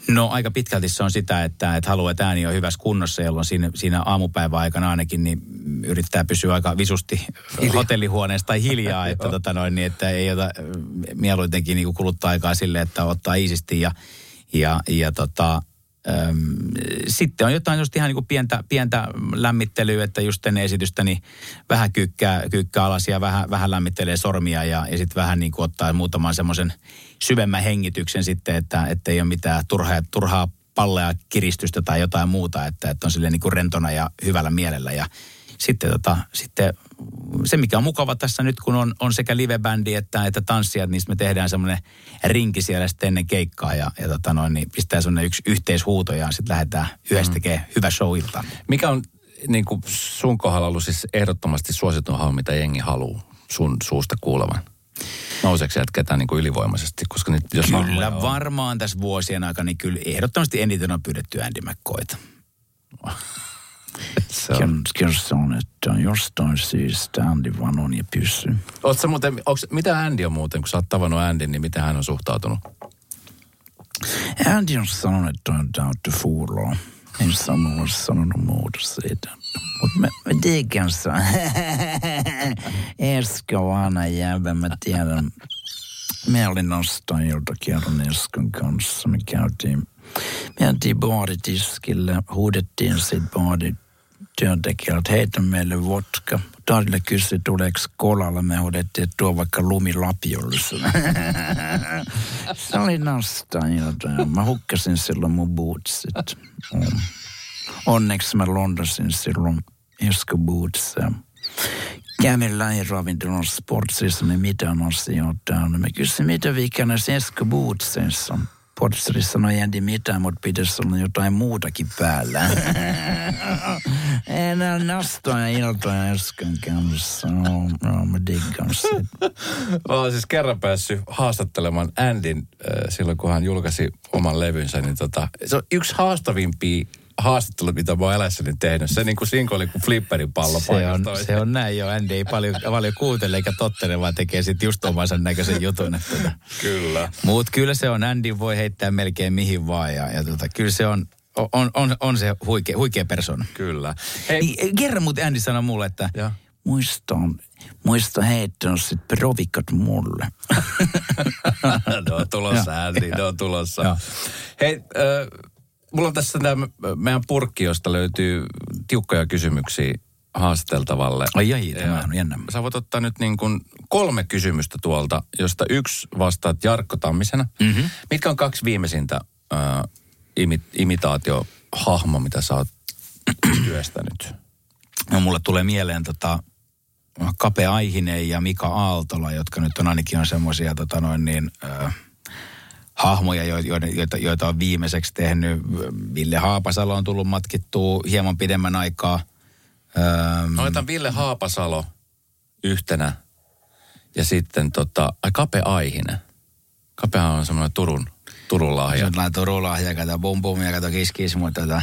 No aika pitkälti se on sitä, että, että haluaa, että ääni on hyvässä kunnossa, jolloin siinä, siinä aamupäivän aikana ainakin niin yrittää pysyä aika visusti hotellihuoneessa tai hiljaa, että, tota noin, niin, että ei ota mieluitenkin niin kuluttaa aikaa sille, että ottaa iisisti ja, ja, ja tota, sitten on jotain just ihan niin kuin pientä, pientä lämmittelyä, että just ennen esitystä niin vähän kyykkää, kyykkää alas ja vähän, vähän lämmittelee sormia ja, ja sitten vähän niin kuin ottaa muutaman semmoisen syvemmän hengityksen sitten, että, ei ole mitään turhaa, turhaa pallea kiristystä tai jotain muuta, että, että on silleen niin kuin rentona ja hyvällä mielellä ja sitten, tota, sitten se, mikä on mukava tässä nyt, kun on, on sekä livebändi että, että tanssijat, niin me tehdään semmoinen rinki siellä sitten ennen keikkaa ja, ja tota noin, niin pistää semmoinen yksi yhteishuuto ja sitten lähdetään yhdessä tekemään hyvä show ilta. Mikä on niin kuin sun kohdalla ollut siis ehdottomasti suositun hahmo, mitä jengi haluaa sun suusta kuulevan? Nouseeko sieltä ketään niin kuin ylivoimaisesti? Koska nyt, jos Kyllä on- varmaan tässä vuosien aikana, niin kyllä ehdottomasti eniten on pyydetty Andy McCoyta. Se on. Kerson, että jostain syystä Andy vaan on ja muuten, onks, mitä Andy on muuten, kun sä oot tavannut Andyn, niin miten hän on suhtautunut? Andy on sanonut, että on täyttä fuuloa. En sano, sanonut muuta siitä. Mutta tiedän se. Esko on aina jäbä, mä tiedän. Mä olin nostajilta kerran Eskon kanssa. Me käytiin, me käytiin baaritiskille, huudettiin sit työntekijät, heitä meille vodka. Tarille kysyi, tuleeko kolalla. Me huudettiin, että tuo vaikka lumilapiolle. Se oli nostajilta ja mä hukkasin silloin mun bootsit. Mm. Onneksi mä londasin silloin Esko bootsia. Kävin lähiravintolan sportsissa, niin mitään asioita on. Mä kysyin, mitä vikana Esko bootsissa? Podsterissa sanoi Andy mitään, mutta pitäisi olla jotain muutakin päällä. en ole nastoja iltoja äsken kanssa. No, no, mä diggaan sitä. Mä oon siis kerran päässyt haastattelemaan Andin äh, silloin, kun hän julkaisi oman levynsä. Niin tota, se on yksi haastavimpia haastattelut, mitä mä oon elässäni tehnyt. Se niin kuin sinko oli kuin flipperin pallo Se on, se on näin jo. Andy ei paljon, paljon kuuntele eikä tottele, vaan tekee sitten just omansa näköisen jutun. Että tota. Kyllä. Mut kyllä se on, Andy voi heittää melkein mihin vaan ja, ja tota, kyllä se on, on, on, on se huikea, huikea persona. Kyllä. Hei, Niin, kerran muuten Andy sanoi mulle, että Ja. muista, muista heittänyt sit provikat mulle. ne on tulossa, Andy, ne on tulossa. Hei, äh, mulla on tässä tämä meidän purkki, josta löytyy tiukkoja kysymyksiä haasteltavalle. Ai ai, tämä on jännä. Sä voit ottaa nyt niin kuin kolme kysymystä tuolta, josta yksi vastaat Jarkko Tammisena. Mm-hmm. Mitkä on kaksi viimeisintä äh, imi, imitaatiohahmo, mitä sä oot työstänyt? No, mulle tulee mieleen tota, Kape Aihinen ja Mika Aaltola, jotka nyt on ainakin on semmoisia tota noin niin, äh, hahmoja, jo- joita, joita, joita on viimeiseksi tehnyt. Ville Haapasalo on tullut matkittua hieman pidemmän aikaa. Ähm, No otan Ville Haapasalo yhtenä ja sitten tota, ai Kape Aihinen. Kapehan on semmoinen Turun, Turun Se lahja. on laittu ruulahja, kato bum bum ja kato kiss kiss, mutta tota...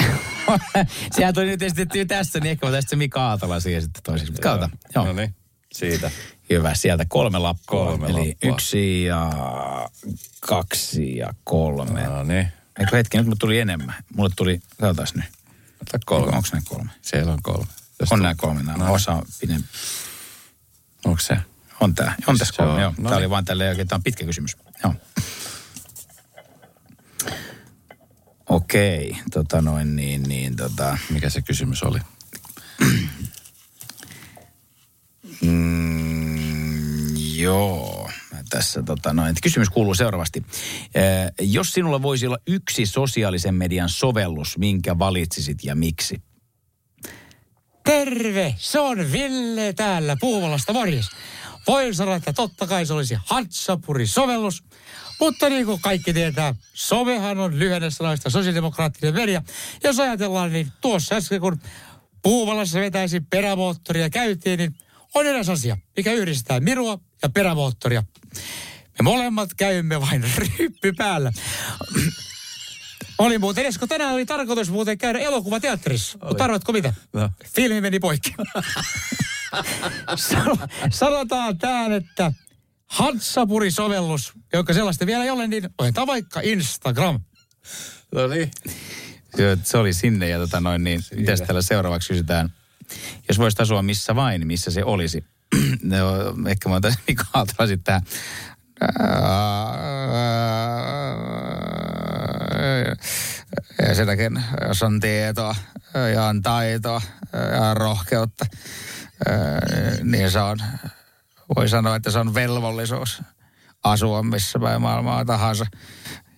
Sehän tuli nyt esitetty tässä, niin ehkä mä tästä se Mika Aaltola siihen sitten toiseksi. Kautta, joo. No niin, siitä. Hyvä, sieltä kolme lappua. Kolme Eli lappua. yksi ja kaksi ja kolme. No niin, Eikö hetki, nyt mulle tuli enemmän. Mulle tuli, katsotaan nyt. ota kolme. Onko nämä kolme? Siellä on kolme. Jos On tu- nämä kolme. Nämä No. osa on pidempi. Onko se? On tää. On tässä on- kolme, joo. no Tämä oli niin. vaan tälleen oikein, tämä on pitkä kysymys. Joo. Okei, tota noin niin, niin tota. Mikä se kysymys oli? Mm, joo, tässä tota noin. Kysymys kuuluu seuraavasti. Eh, jos sinulla voisi olla yksi sosiaalisen median sovellus, minkä valitsisit ja miksi? Terve, se on Ville täällä Puuvalasta, morjes. Voin sanoa, että totta kai se olisi Hatsapuri-sovellus, mutta niin kuin kaikki tietää, sovehan on lyhenne sanoista sosiaalidemokraattinen media. Jos ajatellaan, niin tuossa äsken kun Puuvalassa vetäisi perämoottoria käytiin, niin on eräs asia, mikä yhdistää minua ja perämoottoria. Me molemmat käymme vain ryppy päällä. Oli muuten, Esko, tänään oli tarkoitus muuten käydä elokuvateatterissa. Mutta arvatko mitä? No. Filmi meni poikki. Sano- Sanotaan tähän, että Hansapuri-sovellus, jonka sellaista vielä ei ole, niin otetaan vaikka Instagram. No niin. Se oli sinne ja tota noin niin, mitäs täällä seuraavaksi kysytään. Jos voisit asua missä vain, missä se olisi? no, ehkä mä otan Mika Aaltola sitten tähän. Ja sitäkin, jos on tietoa ja on taitoa ja rohkeutta, niin se on, voi sanoa, että se on velvollisuus asua missä päin maailmaa tahansa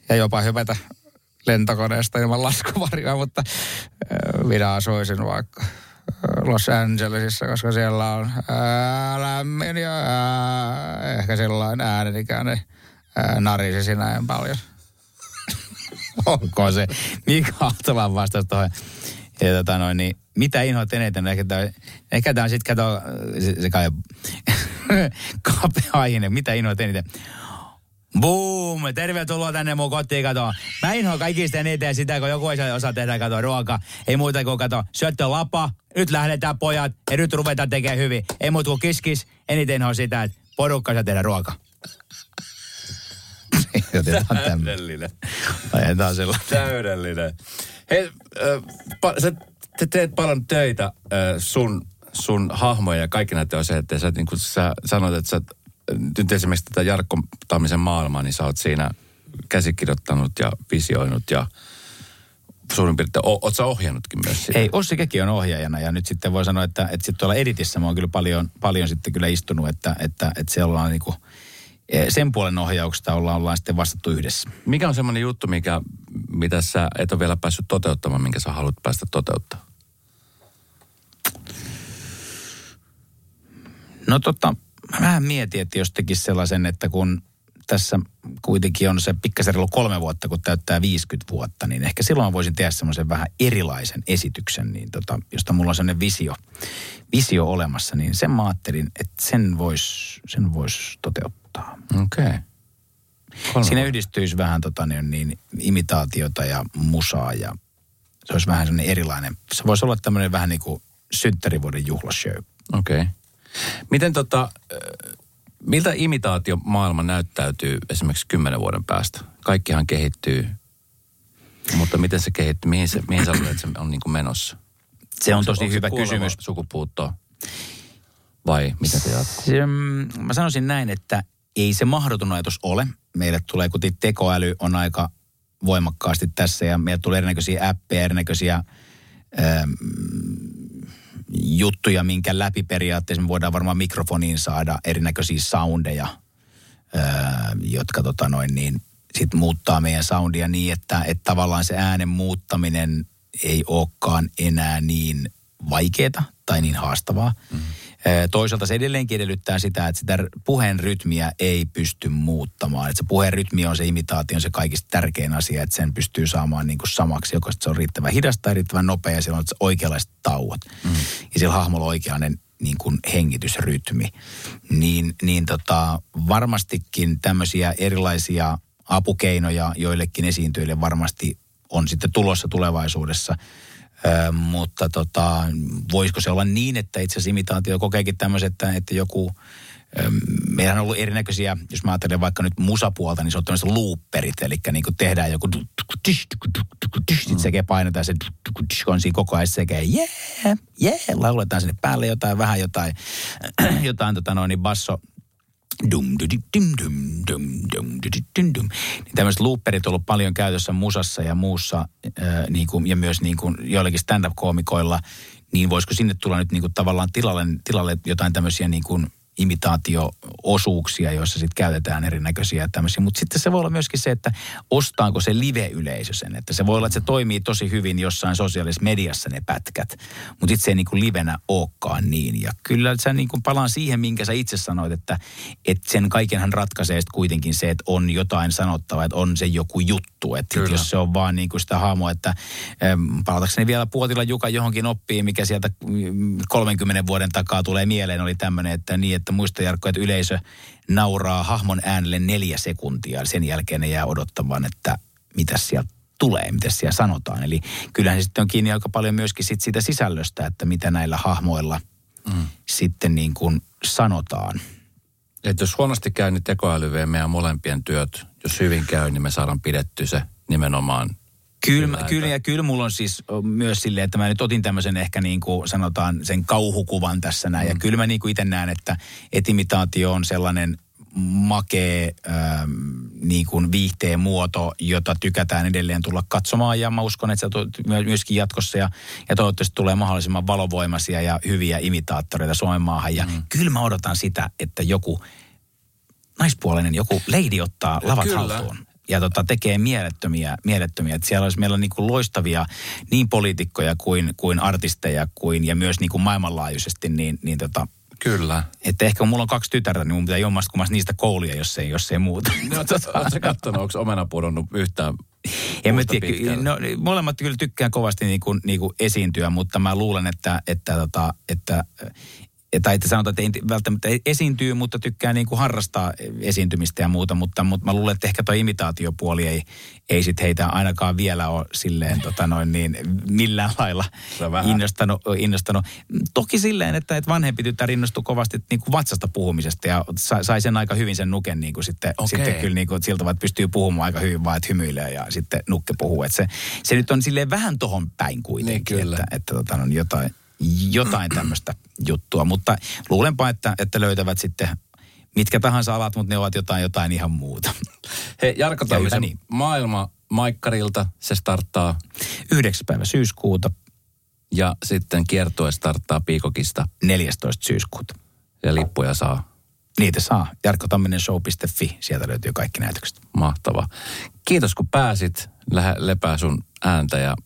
ja jopa hypätä lentokoneesta ilman laskuvarjoa, mutta minä asuisin vaikka Los Angelesissa, koska siellä on ää, lämmin ja ää, ehkä sellainen äänenikäinen ää, narisisi näin paljon. Onko se Mika Aaltolan vastaus tuohon? Ja tota noin, niin mitä inhoat eniten? Ehkä tämä, ehkä tämä on sitten, kato, se, se kai kapea aihe, mitä inhoat eniten? Boom! Tervetuloa tänne mun kotiin, kato. Mä inhoan kaikista eniten sitä, kun joku ei saa osaa tehdä, kato, ruoka. Ei muuta kuin, kato, syöttö lapa, nyt lähdetään pojat, ja nyt ruvetaan tekemään hyvin. Ei muuta kuin kiskis, eniten inhoan sitä, että porukka saa tehdä ruoka. Täydellinen. Ajetaan. Täydellinen. Hei, äh, pa, sä te teet paljon töitä äh, sun, sun hahmoja ja kaikki näitä on se, että sä, niin sä sanoit, että sä nyt esimerkiksi tätä Jarkko Tammisen maailmaa, niin sä oot siinä käsikirjoittanut ja visioinut ja suurin piirtein, o, oot sä ohjannutkin myös sitä? Ei, Ossi Keki on ohjaajana ja nyt sitten voi sanoa, että, että sitten tuolla editissä mä oon kyllä paljon, paljon sitten kyllä istunut, että, että, että siellä ollaan niinku, eh, sen puolen ohjauksesta ollaan, ollaan sitten vastattu yhdessä. Mikä on semmoinen juttu, mikä, mitä sä et ole vielä päässyt toteuttamaan, minkä sä haluat päästä toteuttamaan? No tota, mä vähän mietin, että jos tekisi sellaisen, että kun tässä kuitenkin on se pikkasen reilu kolme vuotta, kun täyttää 50 vuotta, niin ehkä silloin voisin tehdä semmoisen vähän erilaisen esityksen, niin tota, josta mulla on sellainen visio, visio olemassa, niin sen mä ajattelin, että sen voisi sen vois toteuttaa. Okei. Okay. Siinä yhdistyisi vähän tota, niin, niin, imitaatiota ja musaa ja se olisi vähän sellainen erilainen. Se voisi olla tämmöinen vähän niin kuin synttärivuoden juhlashow. Okei. Okay. Miten tota, äh, miltä imitaatiomaailma näyttäytyy esimerkiksi kymmenen vuoden päästä? Kaikkihan kehittyy, mutta miten se kehittyy? Mihin, se, mihin sä luulet, että se on niin kuin menossa? Se on Onko tosi hyvä kysymys. Sukupuutto vai miten se jatkuu? Se, mm, mä sanoisin näin, että ei se mahdoton ajatus ole. Meille tulee, kun tekoäly on aika voimakkaasti tässä ja meille tulee erinäköisiä appeja, erinäköisiä ähm, juttuja, minkä läpi periaatteessa me voidaan varmaan mikrofoniin saada erinäköisiä soundeja, ää, jotka tota noin niin, sit muuttaa meidän soundia niin, että, että tavallaan se äänen muuttaminen ei olekaan enää niin vaikeaa tai niin haastavaa. Mm-hmm. Toisaalta se edelleenkin edellyttää sitä, että sitä puheen rytmiä ei pysty muuttamaan. Että se puheen rytmi on se imitaatio, on se kaikista tärkein asia, että sen pystyy saamaan niin kuin samaksi. Joko se on riittävän hidasta tai riittävän nopea ja siellä on oikeanlaiset tauot. Mm. Ja sillä hahmolla on oikeanlainen niin kuin hengitysrytmi. Niin, niin tota, varmastikin tämmöisiä erilaisia apukeinoja joillekin esiintyjille varmasti on sitten tulossa tulevaisuudessa. Ö, mutta tota, voisiko se olla niin, että itse asiassa imitaatio kokeekin tämmöiset, että, että joku, meillä on ollut erinäköisiä, jos mä ajattelen vaikka nyt musapuolta, niin se on tämmöiset looperit, eli niin kuin tehdään joku sitten sekä painetaan se on siinä koko ajan sekä jee, jee, lauletaan sinne päälle jotain, vähän jotain, jotain tota noin, niin basso, dum dum dum dum dum dum dum. Niin tämmöiset looperit on ollut paljon käytössä musassa ja muussa äh, niin kuin, ja myös niin kuin joillakin stand-up-koomikoilla, niin voisiko sinne tulla nyt niin kuin tavallaan tilalle, tilalle jotain tämmöisiä niin kuin imitaatio-osuuksia, joissa sitten käytetään erinäköisiä tämmöisiä. Mutta sitten se voi olla myöskin se, että ostaako se live-yleisö sen. Että se voi olla, että se toimii tosi hyvin jossain sosiaalisessa mediassa ne pätkät, mutta sitten se ei niin kuin livenä olekaan niin. Ja kyllä sä niin palaan siihen, minkä sä itse sanoit, että, että sen kaikenhan ratkaisee sitten kuitenkin se, että on jotain sanottavaa, että on se joku juttu. Että sit jos se on vaan niin kuin sitä hahmoa, että palatakseni vielä Puotila Juka johonkin oppii, mikä sieltä mm, 30 vuoden takaa tulee mieleen, oli tämmöinen, että niin, että muista Jarkko, että yleisö nauraa hahmon äänelle neljä sekuntia. Sen jälkeen ne jää odottamaan, että mitä sieltä tulee, mitä siellä sanotaan. Eli kyllähän se sitten on kiinni aika paljon myöskin sit siitä sisällöstä, että mitä näillä hahmoilla mm. sitten niin kuin sanotaan. Että jos huonosti käy, niin tekoäly vie meidän molempien työt. Jos hyvin käy, niin me saadaan pidetty se nimenomaan Kyllä, Kyllä, ja kyllä mulla on siis myös silleen, että mä nyt otin tämmöisen ehkä niin kuin sanotaan sen kauhukuvan tässä näin. Mm. Ja kyllä mä niin kuin itse näen, että etimitaatio on sellainen makee ähm, niin kuin viihteen muoto, jota tykätään edelleen tulla katsomaan. Ja mä uskon, että se myöskin jatkossa ja, ja toivottavasti tulee mahdollisimman valovoimaisia ja hyviä imitaattoreita Suomen maahan. Ja mm. kyllä mä odotan sitä, että joku naispuolinen, joku lady ottaa lavat Kyllä. haltuun ja tota, tekee mielettömiä, mielettömiä. Että siellä olisi meillä niin kuin loistavia niin poliitikkoja kuin, kuin artisteja kuin, ja myös niin kuin maailmanlaajuisesti, niin, niin tota, Kyllä. että ehkä kun mulla on kaksi tytärtä, niin mun pitää jommasta kummasta niistä kouluja, jos ei, jos ei muuta. No, tota, Oletko katsonut, onko omena pudonnut yhtään En mä tiedä, no, molemmat kyllä tykkään kovasti niin kuin, niin kuin esiintyä, mutta mä luulen, että, että, tota, että tai että sanotaan, että ei välttämättä esiintyy, mutta tykkää niin kuin harrastaa esiintymistä ja muuta, mutta, mutta mä luulen, että ehkä tuo imitaatiopuoli ei, ei sit heitä ainakaan vielä ole silleen tota noin niin millään lailla innostanut, innostanut. Toki silleen, että, että vanhempi tytär innostui kovasti niin kuin vatsasta puhumisesta ja sai, sen aika hyvin sen nuken niin kuin sitten, Okei. sitten kyllä niin kuin siltä vaan, että pystyy puhumaan aika hyvin vaan, että hymyilee ja sitten nukke puhuu. Että se, se nyt on silleen vähän tohon päin kuitenkin, Niin, kyllä. että, että tota, on jotain, jotain tämmöistä juttua. Mutta luulenpa, että, että löytävät sitten mitkä tahansa alat, mutta ne ovat jotain, jotain ihan muuta. Hei, Jarkko Ja Tammisen niin. maailma Maikkarilta, se starttaa 9. päivä syyskuuta, ja sitten kiertue starttaa Piikokista 14. syyskuuta. ja lippuja saa. Niitä saa. jarkkotamminenshow.fi, sieltä löytyy kaikki näytökset. Mahtavaa. Kiitos kun pääsit. Lähe, lepää sun ääntä ja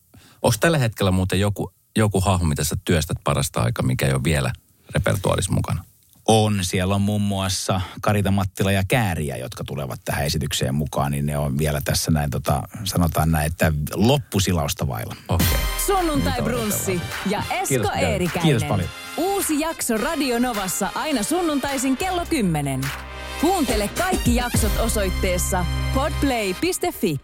onko tällä hetkellä muuten joku, joku hahmo, mitä sä työstät parasta aikaa, mikä ei ole vielä repertuaalissa mukana? On. Siellä on muun muassa Karita Mattila ja Kääriä, jotka tulevat tähän esitykseen mukaan, niin ne on vielä tässä näin, tota, sanotaan näin, että loppusilausta vailla. Okei. Okay. Sunnuntai Brunssi ja Esko Kiitos. Eerikäinen. Kiitos paljon. Uusi jakso Radio Novassa aina sunnuntaisin kello 10. Kuuntele kaikki jaksot osoitteessa podplay.fi.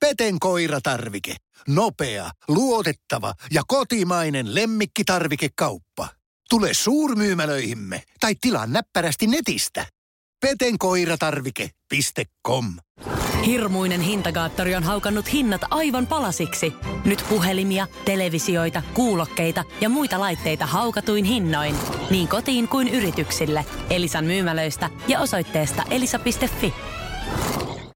Peten koiratarvike. Nopea, luotettava ja kotimainen lemmikkitarvikekauppa. Tule suurmyymälöihimme tai tilaa näppärästi netistä. petenkoiratarvike.com Hirmuinen hintakaattori on haukannut hinnat aivan palasiksi. Nyt puhelimia, televisioita, kuulokkeita ja muita laitteita haukatuin hinnoin. Niin kotiin kuin yrityksille. Elisan myymälöistä ja osoitteesta elisa.fi.